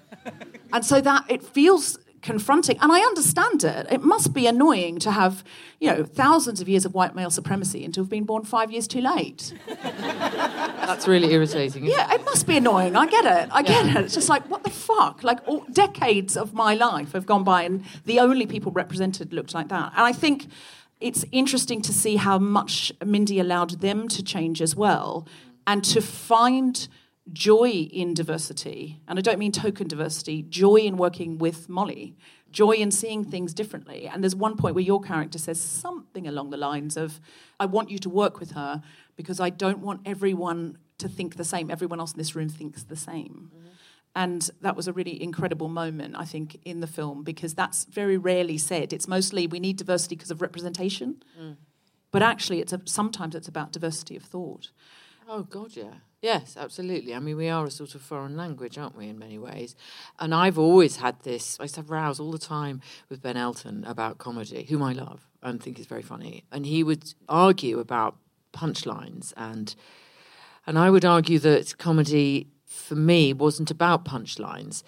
And so that it feels confronting. And I understand it. It must be annoying to have, you know, thousands of years of white male supremacy and to have been born five years too late. That's really irritating. Yeah, it must be annoying. I get it. I get it. It's just like, what the fuck? Like, all, decades of my life have gone by, and the only people represented looked like that. And I think it's interesting to see how much Mindy allowed them to change as well, and to find joy in diversity. And I don't mean token diversity, joy in working with Molly. Joy in seeing things differently. And there's one point where your character says something along the lines of, I want you to work with her because I don't want everyone to think the same. Everyone else in this room thinks the same. And that was a really incredible moment, I think, in the film because that's very rarely said. It's mostly we need diversity because of representation. Mm. but actually, it's a, sometimes it's about diversity of thought. Oh God, yeah. Yes, absolutely. I mean, we are a sort of foreign language, aren't we, in many ways? And I've always had this. I used to have rows all the time with Ben Elton about comedy, whom I love and think is very funny. And he would argue about punchlines, and and I would argue that comedy for me wasn't about punchlines.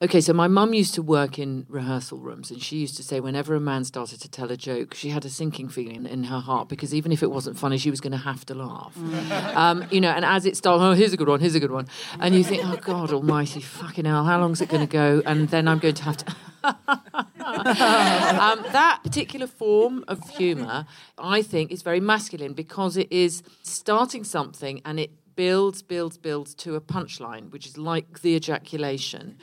Okay, so my mum used to work in rehearsal rooms, and she used to say whenever a man started to tell a joke, she had a sinking feeling in her heart because even if it wasn't funny, she was going to have to laugh. Um, you know, and as it started, oh, here's a good one, here's a good one, and you think, oh God Almighty, fucking hell, how long's it going to go? And then I'm going to have to. um, that particular form of humour, I think, is very masculine because it is starting something and it builds, builds, builds to a punchline, which is like the ejaculation.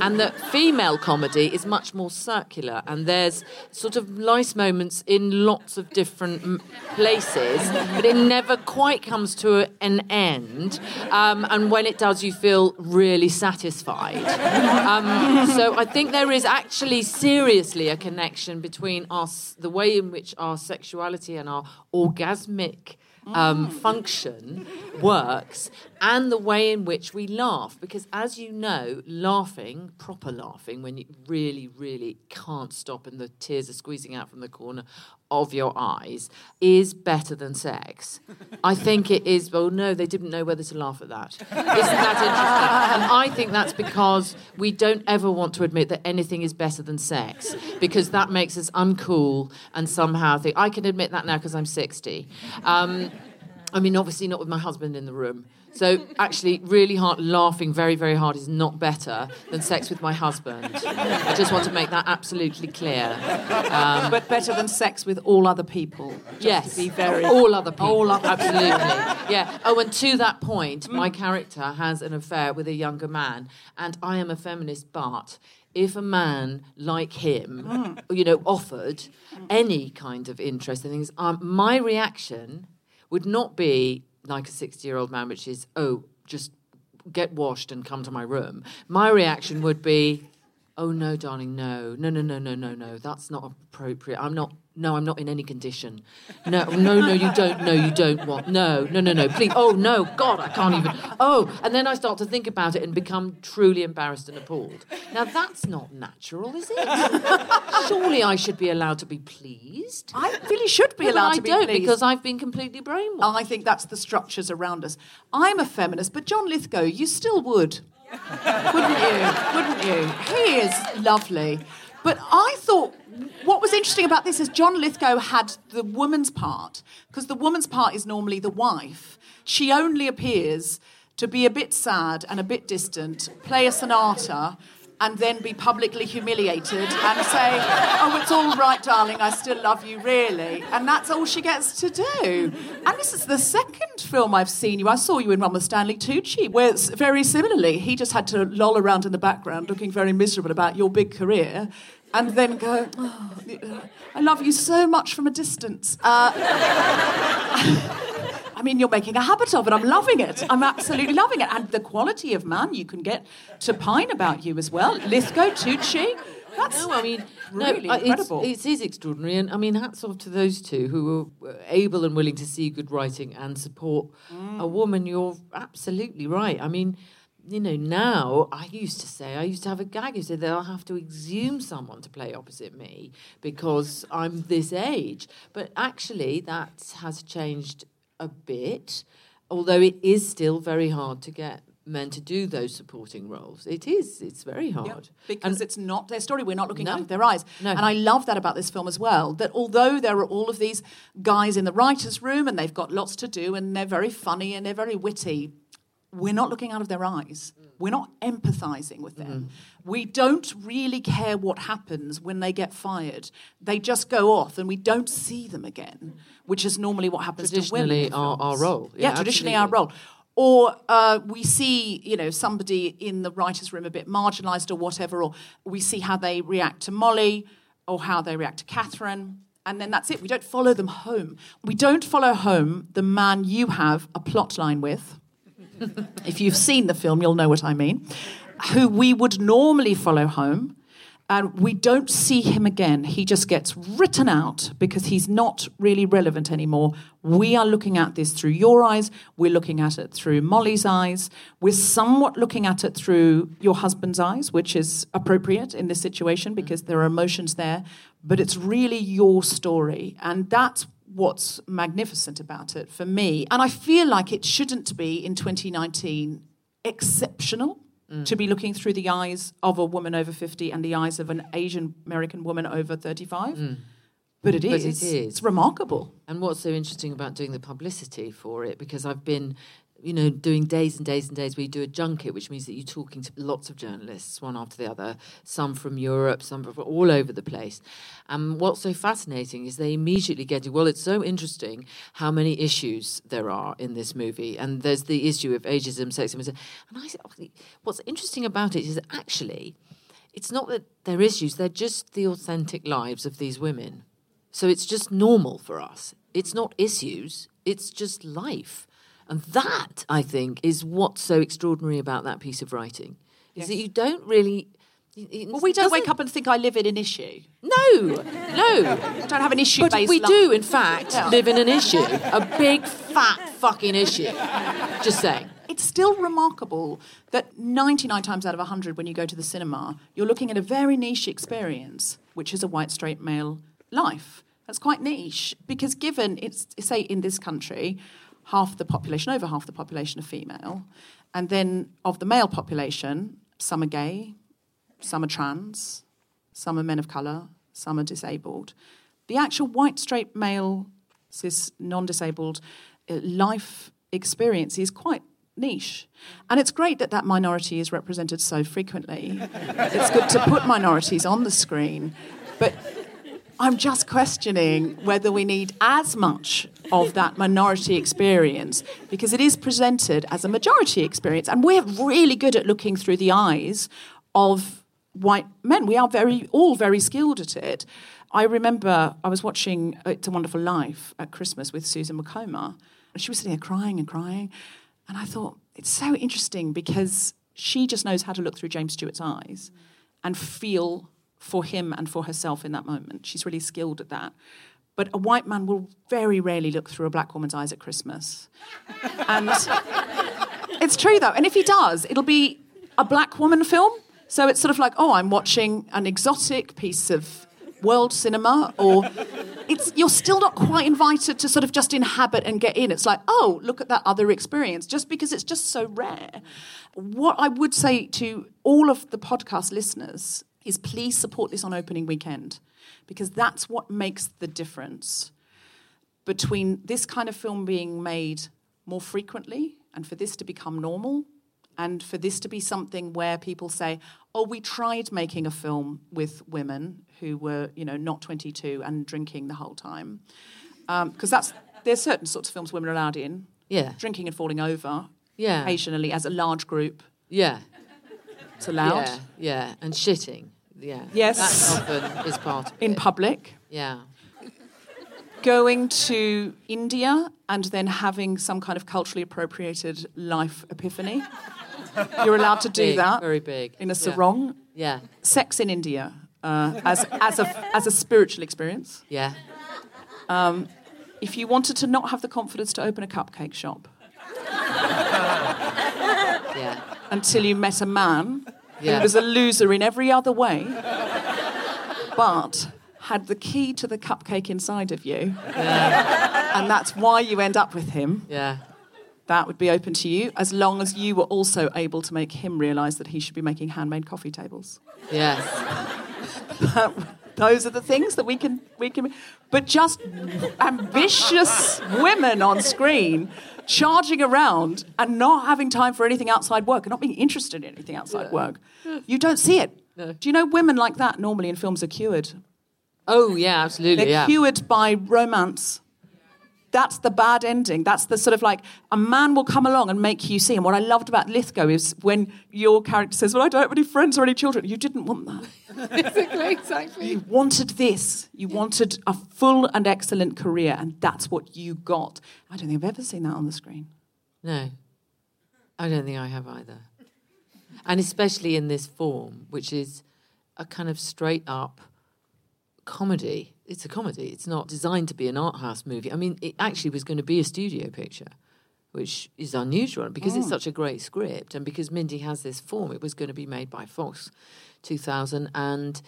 And that female comedy is much more circular, and there's sort of nice moments in lots of different m- places, but it never quite comes to a, an end. Um, and when it does, you feel really satisfied. Um, so I think there is actually seriously a connection between us, the way in which our sexuality and our orgasmic um, function works and the way in which we laugh. Because as you know, laughing, proper laughing, when you really, really can't stop and the tears are squeezing out from the corner of your eyes, is better than sex. I think it is. Well, no, they didn't know whether to laugh at that. Isn't that interesting? And I think that's because we don't ever want to admit that anything is better than sex because that makes us uncool and somehow think I can admit that now because I'm 60. Um, I mean, obviously not with my husband in the room. So actually, really hard, laughing very, very hard is not better than sex with my husband. I just want to make that absolutely clear. Um, but better than sex with all other people. yes, be very all other people. All other absolutely. yeah. Oh, and to that point, my character has an affair with a younger man, and I am a feminist, but if a man like him, you know, offered any kind of interest in things, um, my reaction would not be like a 60 year old man, which is, oh, just get washed and come to my room. My reaction would be, oh, no, darling, no, no, no, no, no, no, no, that's not appropriate. I'm not, no, I'm not in any condition. No, no, no, you don't, no, you don't want, no, no, no, no, please, oh, no, God, I can't even, oh. And then I start to think about it and become truly embarrassed and appalled. Now, that's not natural, is it? Surely I should be allowed to be pleased. I really should be but allowed I to be don't pleased. because I've been completely brainwashed. I think that's the structures around us. I'm a feminist, but John Lithgow, you still would. Wouldn't you? Wouldn't you? He is lovely. But I thought what was interesting about this is John Lithgow had the woman's part, because the woman's part is normally the wife. She only appears to be a bit sad and a bit distant, play a sonata, and then be publicly humiliated and say, Oh, it's all right, darling, I still love you, really. And that's all she gets to do. And this is the second film I've seen you. I saw you in one with Stanley Tucci, where it's very similarly, he just had to loll around in the background looking very miserable about your big career. And then go, oh, I love you so much from a distance. Uh, I mean, you're making a habit of it. I'm loving it. I'm absolutely loving it. And the quality of man you can get to pine about you as well. Lithgow, Tucci. That's No, I mean, really no, uh, it's- incredible. It is extraordinary, and I mean, hats off to those two who were able and willing to see good writing and support Mm. a woman. You're absolutely right. I mean, you know, now I used to say I used to have a gag who said that I'll have to exhume someone to play opposite me because I'm this age. But actually, that has changed a bit, although it is still very hard to get men to do those supporting roles. It is. It's very hard. because And- it's not their story. We're not looking No. out of their eyes. No. And I love that about this film as well. That although there are all of these guys in the writers' room and they've got lots to do and they're very funny and they're very witty, we're not looking out of their eyes. Mm. We're not empathizing with them. Mm. We don't really care what happens when they get fired. They just go off and we don't see them again, mm. which is normally what happens to women. Traditionally our- our role. Yeah, Yeah, traditionally our role. Or uh, we see, you know, somebody in the writers' room a bit marginalised or whatever, or we see how they react to Molly or how they react to Katherine, and then that's it. We don't follow them home. We don't follow home the man you have a plot line with. If you've seen the film, you'll know what I mean. Who we would normally follow home. And we don't see him again. He just gets written out because he's not really relevant anymore. We are looking at this through your eyes. We're looking at it through Molly's eyes. We're somewhat looking at it through your husband's eyes, which is appropriate in this situation because there are emotions there. But it's really your story. And that's what's magnificent about it for me. And I feel like it shouldn't be in 2019 exceptional Mm. to be looking through the eyes of a woman over 50 and the eyes of an Asian American woman over 35. But it Mm. But it is. It's remarkable. And what's so interesting about doing the publicity for it, because I've been, you know, doing days and days and days where you do a junket, which means that you're talking to lots of journalists, one after the other, some from Europe, some from all over the place. And what's so fascinating is they immediately get well, it's so interesting how many issues there are in this movie. And there's the issue of ageism, sexism. And I said, "Oh, what's interesting about it is actually, it's not that they're issues, they're just the authentic lives of these women. So it's just normal for us. It's not issues, it's just life. And that, I think, is what's so extraordinary about that piece of writing. Is that you don't really. Well, we don't wake up and think I live in an issue. No, no. We don't have an issue But we life. do, in fact, Yeah. live in an issue. A big, fat fucking issue. Just saying. It's still remarkable that 99 times out of 100, when you go to the cinema, you're looking at a very niche experience, which is a white straight male life. That's quite niche because, given it's, say, in this country, half the population, over half the population are female, and then of the male population, some are gay, some are trans, some are men of colour, some are disabled. The actual white straight male, cis non disabled uh, life experience is quite niche. And it's great that that minority is represented so frequently. it's good to put minorities on the screen. But I'm just questioning whether we need as much of that minority experience because it is presented as a majority experience. And we're really good at looking through the eyes of white men. We are very, all very skilled at it. I remember I was watching It's a Wonderful Life at Christmas with Susan McComber, and she was sitting there crying and crying. And I thought, it's so interesting because she just knows how to look through James Stewart's eyes and feel for him and for herself in that moment. She's really skilled at that. But a white man will very rarely look through a black woman's eyes at Christmas. And it's true though. And if he does, it'll be a black woman film. So it's sort of like, oh, I'm watching an exotic piece of world cinema, or it's you're still not quite invited to sort of just inhabit and get in. It's like, oh, look at that other experience, just because it's just so rare. What I would say to all of the podcast listeners is please support this on opening weekend, because that's what makes the difference between this kind of film being made more frequently and for this to become normal and for this to be something where people say oh we tried making a film with women who were you know not 22 and drinking the whole time um, because that's there's certain sorts of films women are allowed in Yeah. drinking and falling over Yeah. occasionally as a large group Yeah. it's allowed Yeah. Yeah. And shitting. Yeah. Yes. That often is part of in it. public Yeah. going to India and then having some kind of culturally appropriated life epiphany. You're allowed to do Big, that Very big. in a sarong. Yeah. Sex in India uh, as, as, a, as a spiritual experience. Yeah. If you wanted to not have the confidence to open a cupcake shop Yeah. until you met a man Yeah. who was a loser in every other way, but had the key to the cupcake inside of you, and that's why you end up with him. Yeah. that would be open to you as long as you were also able to make him realize that he should be making handmade coffee tables. Yes. Those are the things that we can we can but just ambitious women on screen charging around and not having time for anything outside work and not being interested in anything outside work. You don't see it. Do you know women like that normally in films are cured? Oh yeah, absolutely. They're yeah. cured by romance. That's the bad ending. That's the sort of like a man will come along and make you see. And what I loved about Lithgow is when your character says, Well, I don't have any friends or any children. You didn't want that. exactly. Exactly. You wanted this. You wanted a full and excellent career, and that's what you got. I don't think I've ever seen that on the screen. No, I don't think I have either. And especially in this form, which is a kind of straight up comedy. It's a comedy. It's not designed to be an art house movie. I mean, it actually was going to be a studio picture, which is unusual because it's mm. such a great script and because Mindy has this form. It was going to be made by Fox 2000 and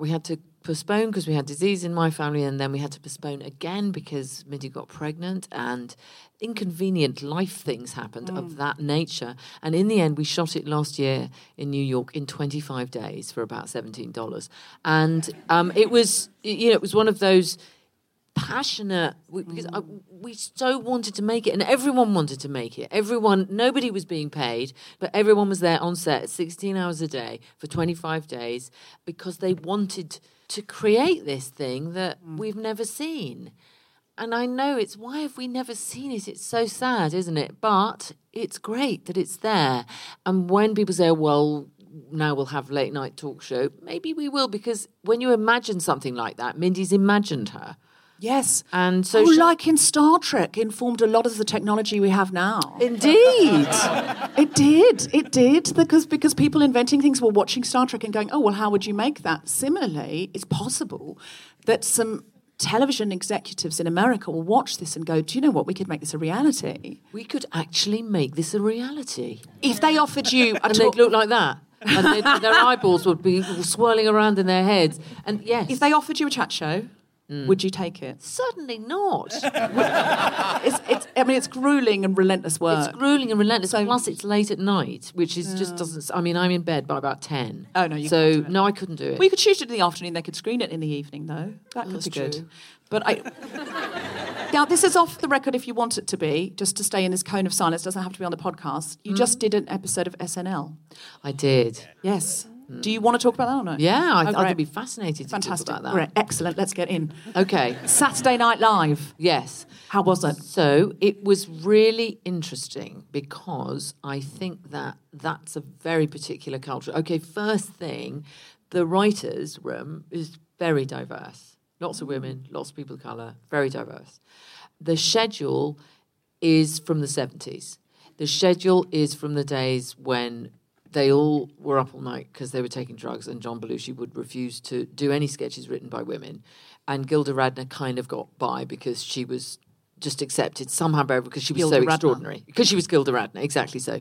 we had to postpone because we had disease in my family, and then we had to postpone again because Mindy got pregnant, and inconvenient life things happened of mm. that nature. And in the end, we shot it last year in New York in 25 days for about $17. And um, it was, you know, it was one of those passionate we, because I, we so wanted to make it and everyone wanted to make it. Everyone nobody was being paid but everyone was there on set 16 hours a day for 25 days because they wanted to create this thing that mm. we've never seen and I know it's why have we never seen it? It's so sad, isn't it? But it's great that it's there. And when people say, well, now we'll have late night talk show, maybe we will, because when you imagine something like that, Mindy's imagined her. Yes. And so oh, she- like in Star Trek, informed a lot of the technology we have now. Indeed. It did. It did because because people inventing things were watching Star Trek and going, "Oh, well, how would you make that?" Similarly, it's possible that some television executives in America will watch this and go, "Do you know what? We could make this a reality." we could actually make this a reality. If they offered you a And talk, they'd look like that. And their eyeballs would be swirling around in their heads. And yes. if they offered you a chat show, would you take it? Certainly not. It's, it's, I mean, it's grueling and relentless work. It's grueling and relentless. So- Plus, it's late at night, which is just doesn't. I mean, I'm in bed by about ten. Oh, no, you so can't do it. no, I couldn't do it. Well, could shoot it in the afternoon. They could screen it in the evening, though. That could that's be good. true. But I. now, this is off the record if you want it to be, just to stay in this cone of silence. Doesn't have to be on the podcast. You just Mm. did an episode of SNL. I did. Yes. Do you want to talk about that or no? Yeah, I, Oh, I great. could be fascinated to Fantastic. talk about that. Great. Excellent. Let's get in. Okay. Saturday Night Live. Yes. How was it? So it was really interesting because I think that that's a very particular culture. Okay, first thing, the writers' room is very diverse. Lots of women, lots of people of colour, very diverse. The schedule is from the 70s. The schedule is from the days when they all were up all night because they were taking drugs, and John Belushi would refuse to do any sketches written by women. And Gilda Radner kind of got by because she was just accepted somehow by because she was Gilda so Radner. extraordinary. Because she was Gilda Radner, exactly so.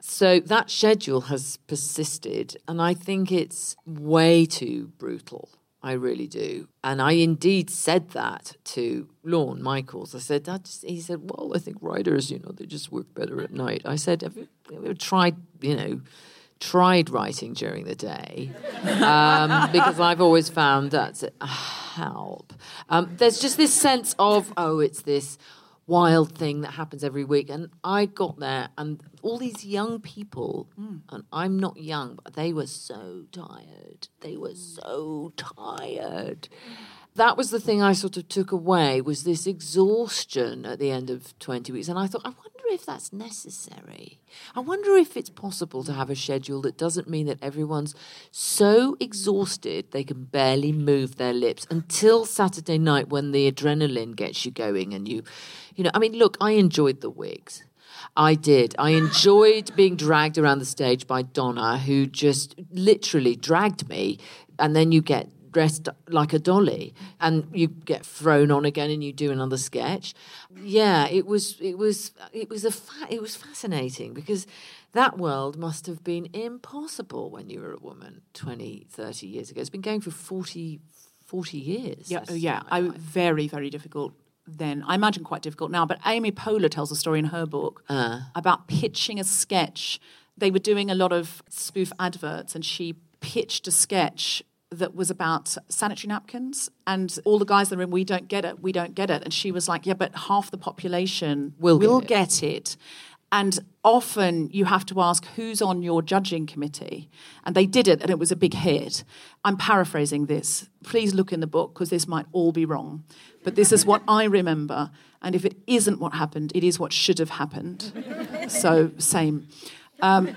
So that schedule has persisted, and I think it's way too brutal. I really do. And I indeed said that to Lorne Michaels. I said, that just, he said, well, I think writers, you know, they just work better at night. I said, have you, have you tried, you know, tried writing during the day? Um, because I've always found that's a help. Um, there's just this sense of, oh, it's this wild thing that happens every week. And I got there, and all these young people, hmm. and I'm not young, but they were so tired. They were hmm. so tired. That was the thing I sort of took away was this exhaustion at the end of 20 weeks. And I thought, I wonder if that's necessary. I wonder if it's possible to have a schedule that doesn't mean that everyone's so exhausted they can barely move their lips until Saturday night when the adrenaline gets you going and you, you know, I mean, look, I enjoyed the wigs. I did. I enjoyed being dragged around the stage by Donna, who just literally dragged me. And then you get dressed like a dolly and you get thrown on again and you do another sketch. Yeah, it was it was it was a fa- it was fascinating because that world must have been impossible when you were a woman 20 30 years ago. It's been going for 40 40 years. Yeah, oh, yeah. I very, very difficult then. I imagine quite difficult now. But Amy Poehler tells a story in her book uh. about pitching a sketch. They were doing a lot of spoof adverts, and she pitched a sketch that was about sanitary napkins. And all the guys in the room, we don't get it, we don't get it. And she was like, yeah, but half the population Will get it." get it. And often you have to ask who's on your judging committee. And they did it, and it was a big hit. I'm paraphrasing this. Please look in the book because this might all be wrong. But this is what I remember. And if it isn't what happened, it is what should have happened. So, same. Um,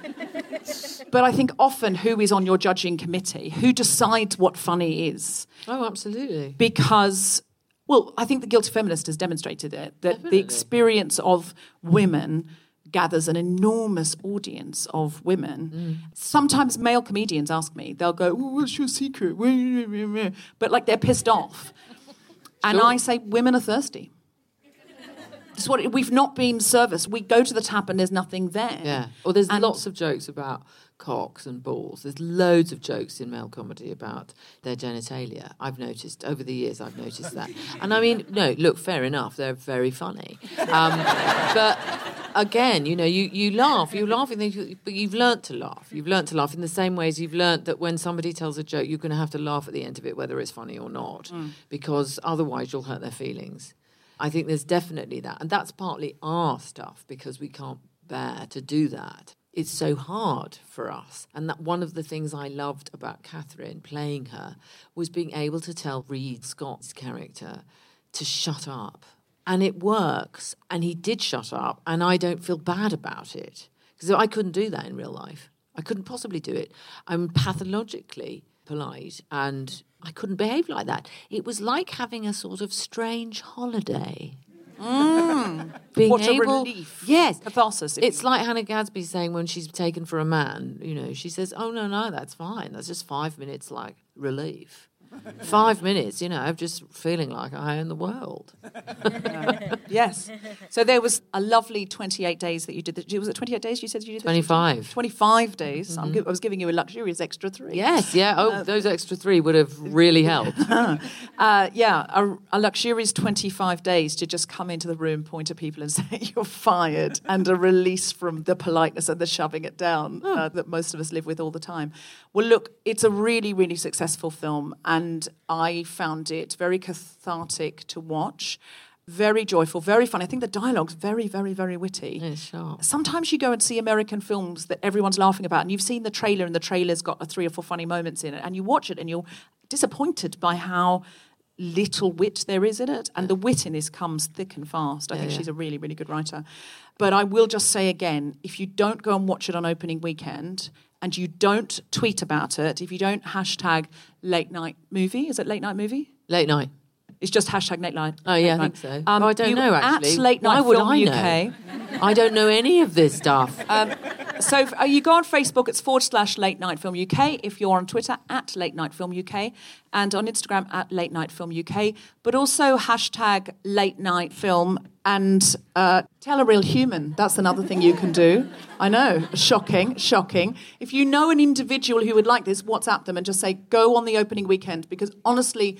but I think often who is on your judging committee, who decides what funny is, Oh, absolutely. because well i think the guilty feminist has demonstrated it that the experience of women gathers an enormous audience of women. Sometimes male comedians ask me, they'll go, "Oh, What's your secret? But like they're pissed off. And I say, Women are thirsty. What we've not been serviced. We go to the tap and there's nothing there. Yeah. Or there's And- lots of jokes about cocks and balls. There's loads of jokes in male comedy about their genitalia. I've noticed over the years. I've noticed that. And I mean, no, look, fair enough. They're very funny. Um, but again, you know, you, you laugh. You laugh, and then you, but you've learnt to laugh. You've learnt to laugh in the same way as you've learnt that when somebody tells a joke, you're going to have to laugh at the end of it, whether it's funny or not, because otherwise you'll hurt their feelings. I think there's definitely that. And that's partly our stuff because we can't bear to do that. It's so hard for us. And that one of the things I loved about Katherine playing her was being able to tell Reid Scott's character to shut up. And it works. And he did shut up. And I don't feel bad about it because I couldn't do that in real life. I couldn't possibly do it. I'm pathologically polite and I couldn't behave like that. It was like having a sort of strange holiday. Mm. Being What a able, relief. Yes. Catharsis, It's like Hannah Gadsby saying when she's taken for a man, you know, she says, Oh, no, no, that's fine. That's just five minutes like relief. Five minutes, you know, of just feeling like I own the world. Yes. So there was a lovely 28 days that you did. The, was it 28 days you said you did? the 25. 25 days. I'm gi- I was giving you a luxurious extra three. Yes, yeah. Oh, those extra three would have really helped. Uh, yeah, a, a luxurious 25 days to just come into the room, point at people and say, you're fired, and a release from the politeness and the shoving it down uh, that most of us live with all the time. Well, look, it's a really, really successful film, and I found it very cathartic to watch. Very joyful, very fun. I think the dialogue's very, very, very witty. It's sharp. Sometimes you go and see American films that everyone's laughing about, and you've seen the trailer, and the trailer's got a three or four funny moments in it, and you watch it, and you're disappointed by how little wit there is in it, and the wit in this comes thick and fast. I think yeah. she's a really, really good writer. But I will just say again, if you don't go and watch it on opening weekend, and you don't tweet about it, if you don't hashtag late night movie, is it late night movie? Late night. It's just hashtag late night. Oh yeah, late I think so. Um, oh, I don't you- know actually. At late night Why would I UK. know? I don't know any of this stuff. So uh, you go on Facebook, it's forward slash Late Night Film UK. If you're on Twitter, at Late Night Film UK. And on Instagram, at Late Night Film UK. But also hashtag Late Night Film and uh, tell a real human. That's another thing you can do. I know, shocking, shocking. If you know an individual who would like this, WhatsApp them and just say, go on the opening weekend. Because honestly,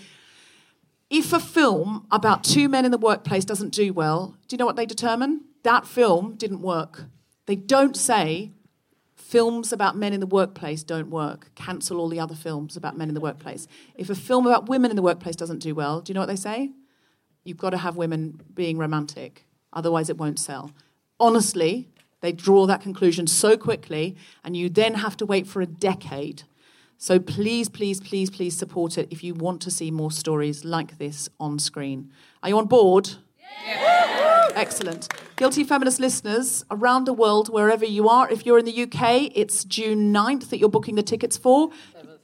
if a film about two men in the workplace doesn't do well, do you know what they determine? That film didn't work. They don't say films about men in the workplace don't work. Cancel all the other films about men in the workplace. If a film about women in the workplace doesn't do well, do you know what they say? You've got to have women being romantic, otherwise, it won't sell. Honestly, they draw that conclusion so quickly, and you then have to wait for a decade. So please, please, please, please support it if you want to see more stories like this on screen. Are you on board? Excellent. Guilty Feminist listeners around the world, wherever you are, if you're in the UK, it's June 9th that you're booking the tickets for.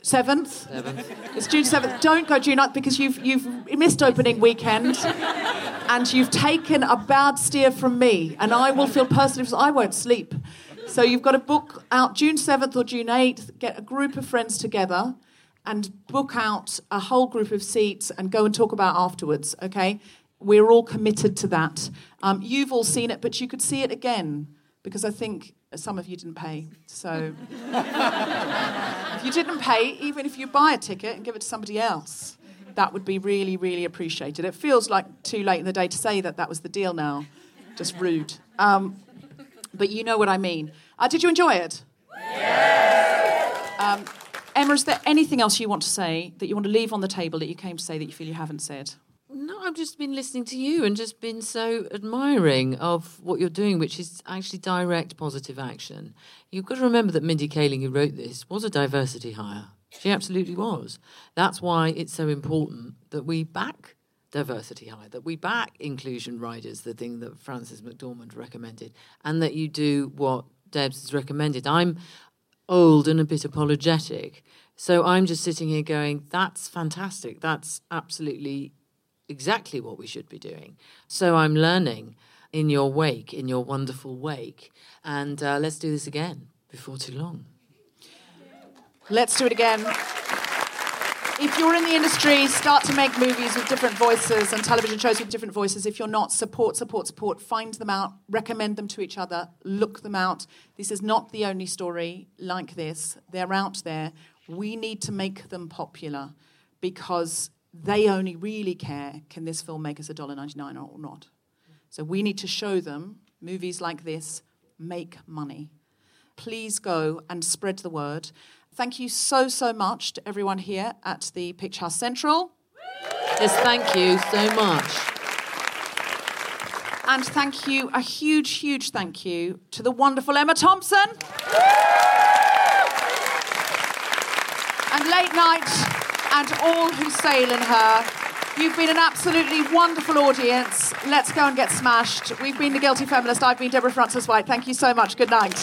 7th? It's June 7th. Don't go June 9th because you've, you've missed opening weekend and you've taken a bad steer from me, and I will feel personally, I won't sleep. So you've got to book out June 7th or June 8th, get a group of friends together and book out a whole group of seats and go and talk about afterwards, okay? We're all committed to that. Um, you've all seen it, but you could see it again because I think some of you didn't pay. So if you didn't pay, even if you buy a ticket and give it to somebody else, that would be really, really appreciated. It feels like too late in the day to say that that was the deal now. Just rude. Um, but you know what I mean. Uh, did you enjoy it? Um, Emma, is there anything else you want to say that you want to leave on the table that you came to say that you feel you haven't said? No, I've just been listening to you and just been so admiring of what you're doing, which is actually direct positive action. You've got to remember that Mindy Kaling, who wrote this, was a diversity hire. She absolutely was. That's why it's so important that we back diversity hire, that we back inclusion riders, the thing that Frances McDormand recommended, and that you do what Debs has recommended. I'm old and a bit apologetic. So I'm just sitting here going, that's fantastic. That's absolutely exactly what we should be doing. So I'm learning in your wake, in your wonderful wake. And uh, let's do this again before too long. Let's do it again. If you're in the industry, start to make movies with different voices and television shows with different voices. If you're not, support, support, support. Find them out, recommend them to each other, look them out. This is not the only story like this. They're out there. We need to make them popular because they only really care can this film make us $1.99 or not. So we need to show them movies like this make money. Please go and spread the word. Thank you so, so much to everyone here at the Picture House Central. Yes, thank you so much. And thank you, a huge, huge thank you to the wonderful Emma Thompson. And Late Night and all who sail in her. You've been an absolutely wonderful audience. Let's go and get smashed. We've been The Guilty Feminist. I've been Deborah Frances White. Thank you so much. Good night.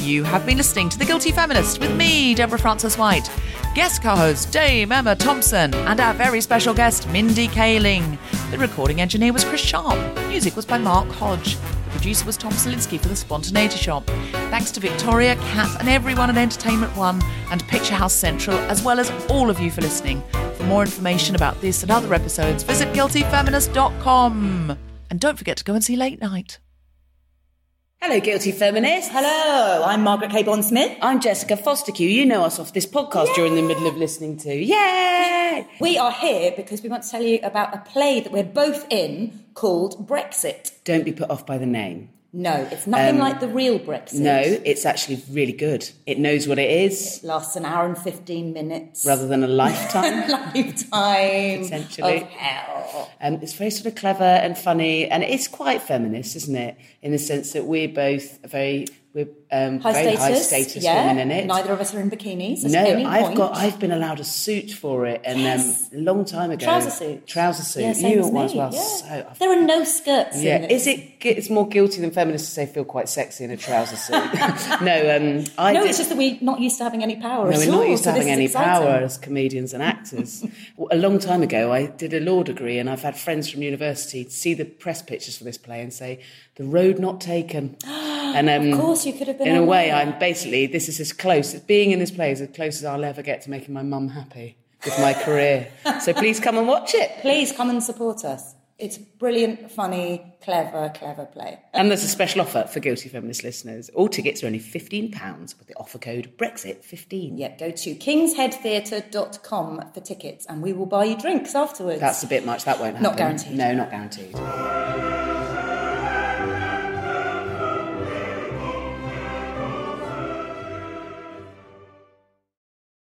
You have been listening to The Guilty Feminist with me, Deborah Frances White, guest co host Dame Emma Thompson, and our very special guest, Mindy Kaling. The recording engineer was Chris Sharp. Music was by Mark Hodge. Producer was Tom Salinsky for The Spontaneity Shop. Thanks to Victoria, Kat, and everyone at Entertainment One and Picture House Central, as well as all of you for listening. For more information about this and other episodes, visit guiltyfeminist.com. And don't forget to go and see Late Night. Hello, guilty feminists. Hello, I'm Margaret Cabourn-Smith. I'm Jessica Fostekew. You know us off this podcast Yay! you're in the middle of listening to. Yay! We are here because we want to tell you about a play that we're both in called Brexit. Don't be put off by the name. No, it's nothing Um, like the real Brexit. No, it's actually really good. It knows what it is It lasts an hour and 15 minutes. rather than a lifetime. Lifetime Essentially. of hell. Um, it's very sort of clever and funny, and it's quite feminist, isn't it? In the sense that we're both very we're um, High very status. high status yeah. women in it. Neither of us are in bikinis. No, I've point. got. I've been allowed a suit for it, and Yes. um, a long time ago. Trouser suit. Trouser suit. Yeah, you as one as well. yeah. So I've There are no skirts Yeah, in is it? It's more guilty than feminists to say feel quite sexy in a trouser suit. no, um, I no, it's just that we're not used to having any power no, at we're all. not used to so having any exciting. power as comedians and actors. A long time ago, I did a law degree, and I've had friends from university see the press pictures for this play and say the road not taken. And um, Of course, you could have been In a way, there. I'm basically this is as close. As being in this play is as close as I'll ever get to making my mum happy with my career. So please come and watch it. Please come and support us. It's brilliant, funny, clever, clever play. And there's a special offer for Guilty Feminist listeners. All tickets are only £15 with the offer code BREXIT15. Yeah, go to kingsheadtheatre.com for tickets and we will buy you drinks afterwards. That's a bit much. That won't happen. Not guaranteed. No, not guaranteed.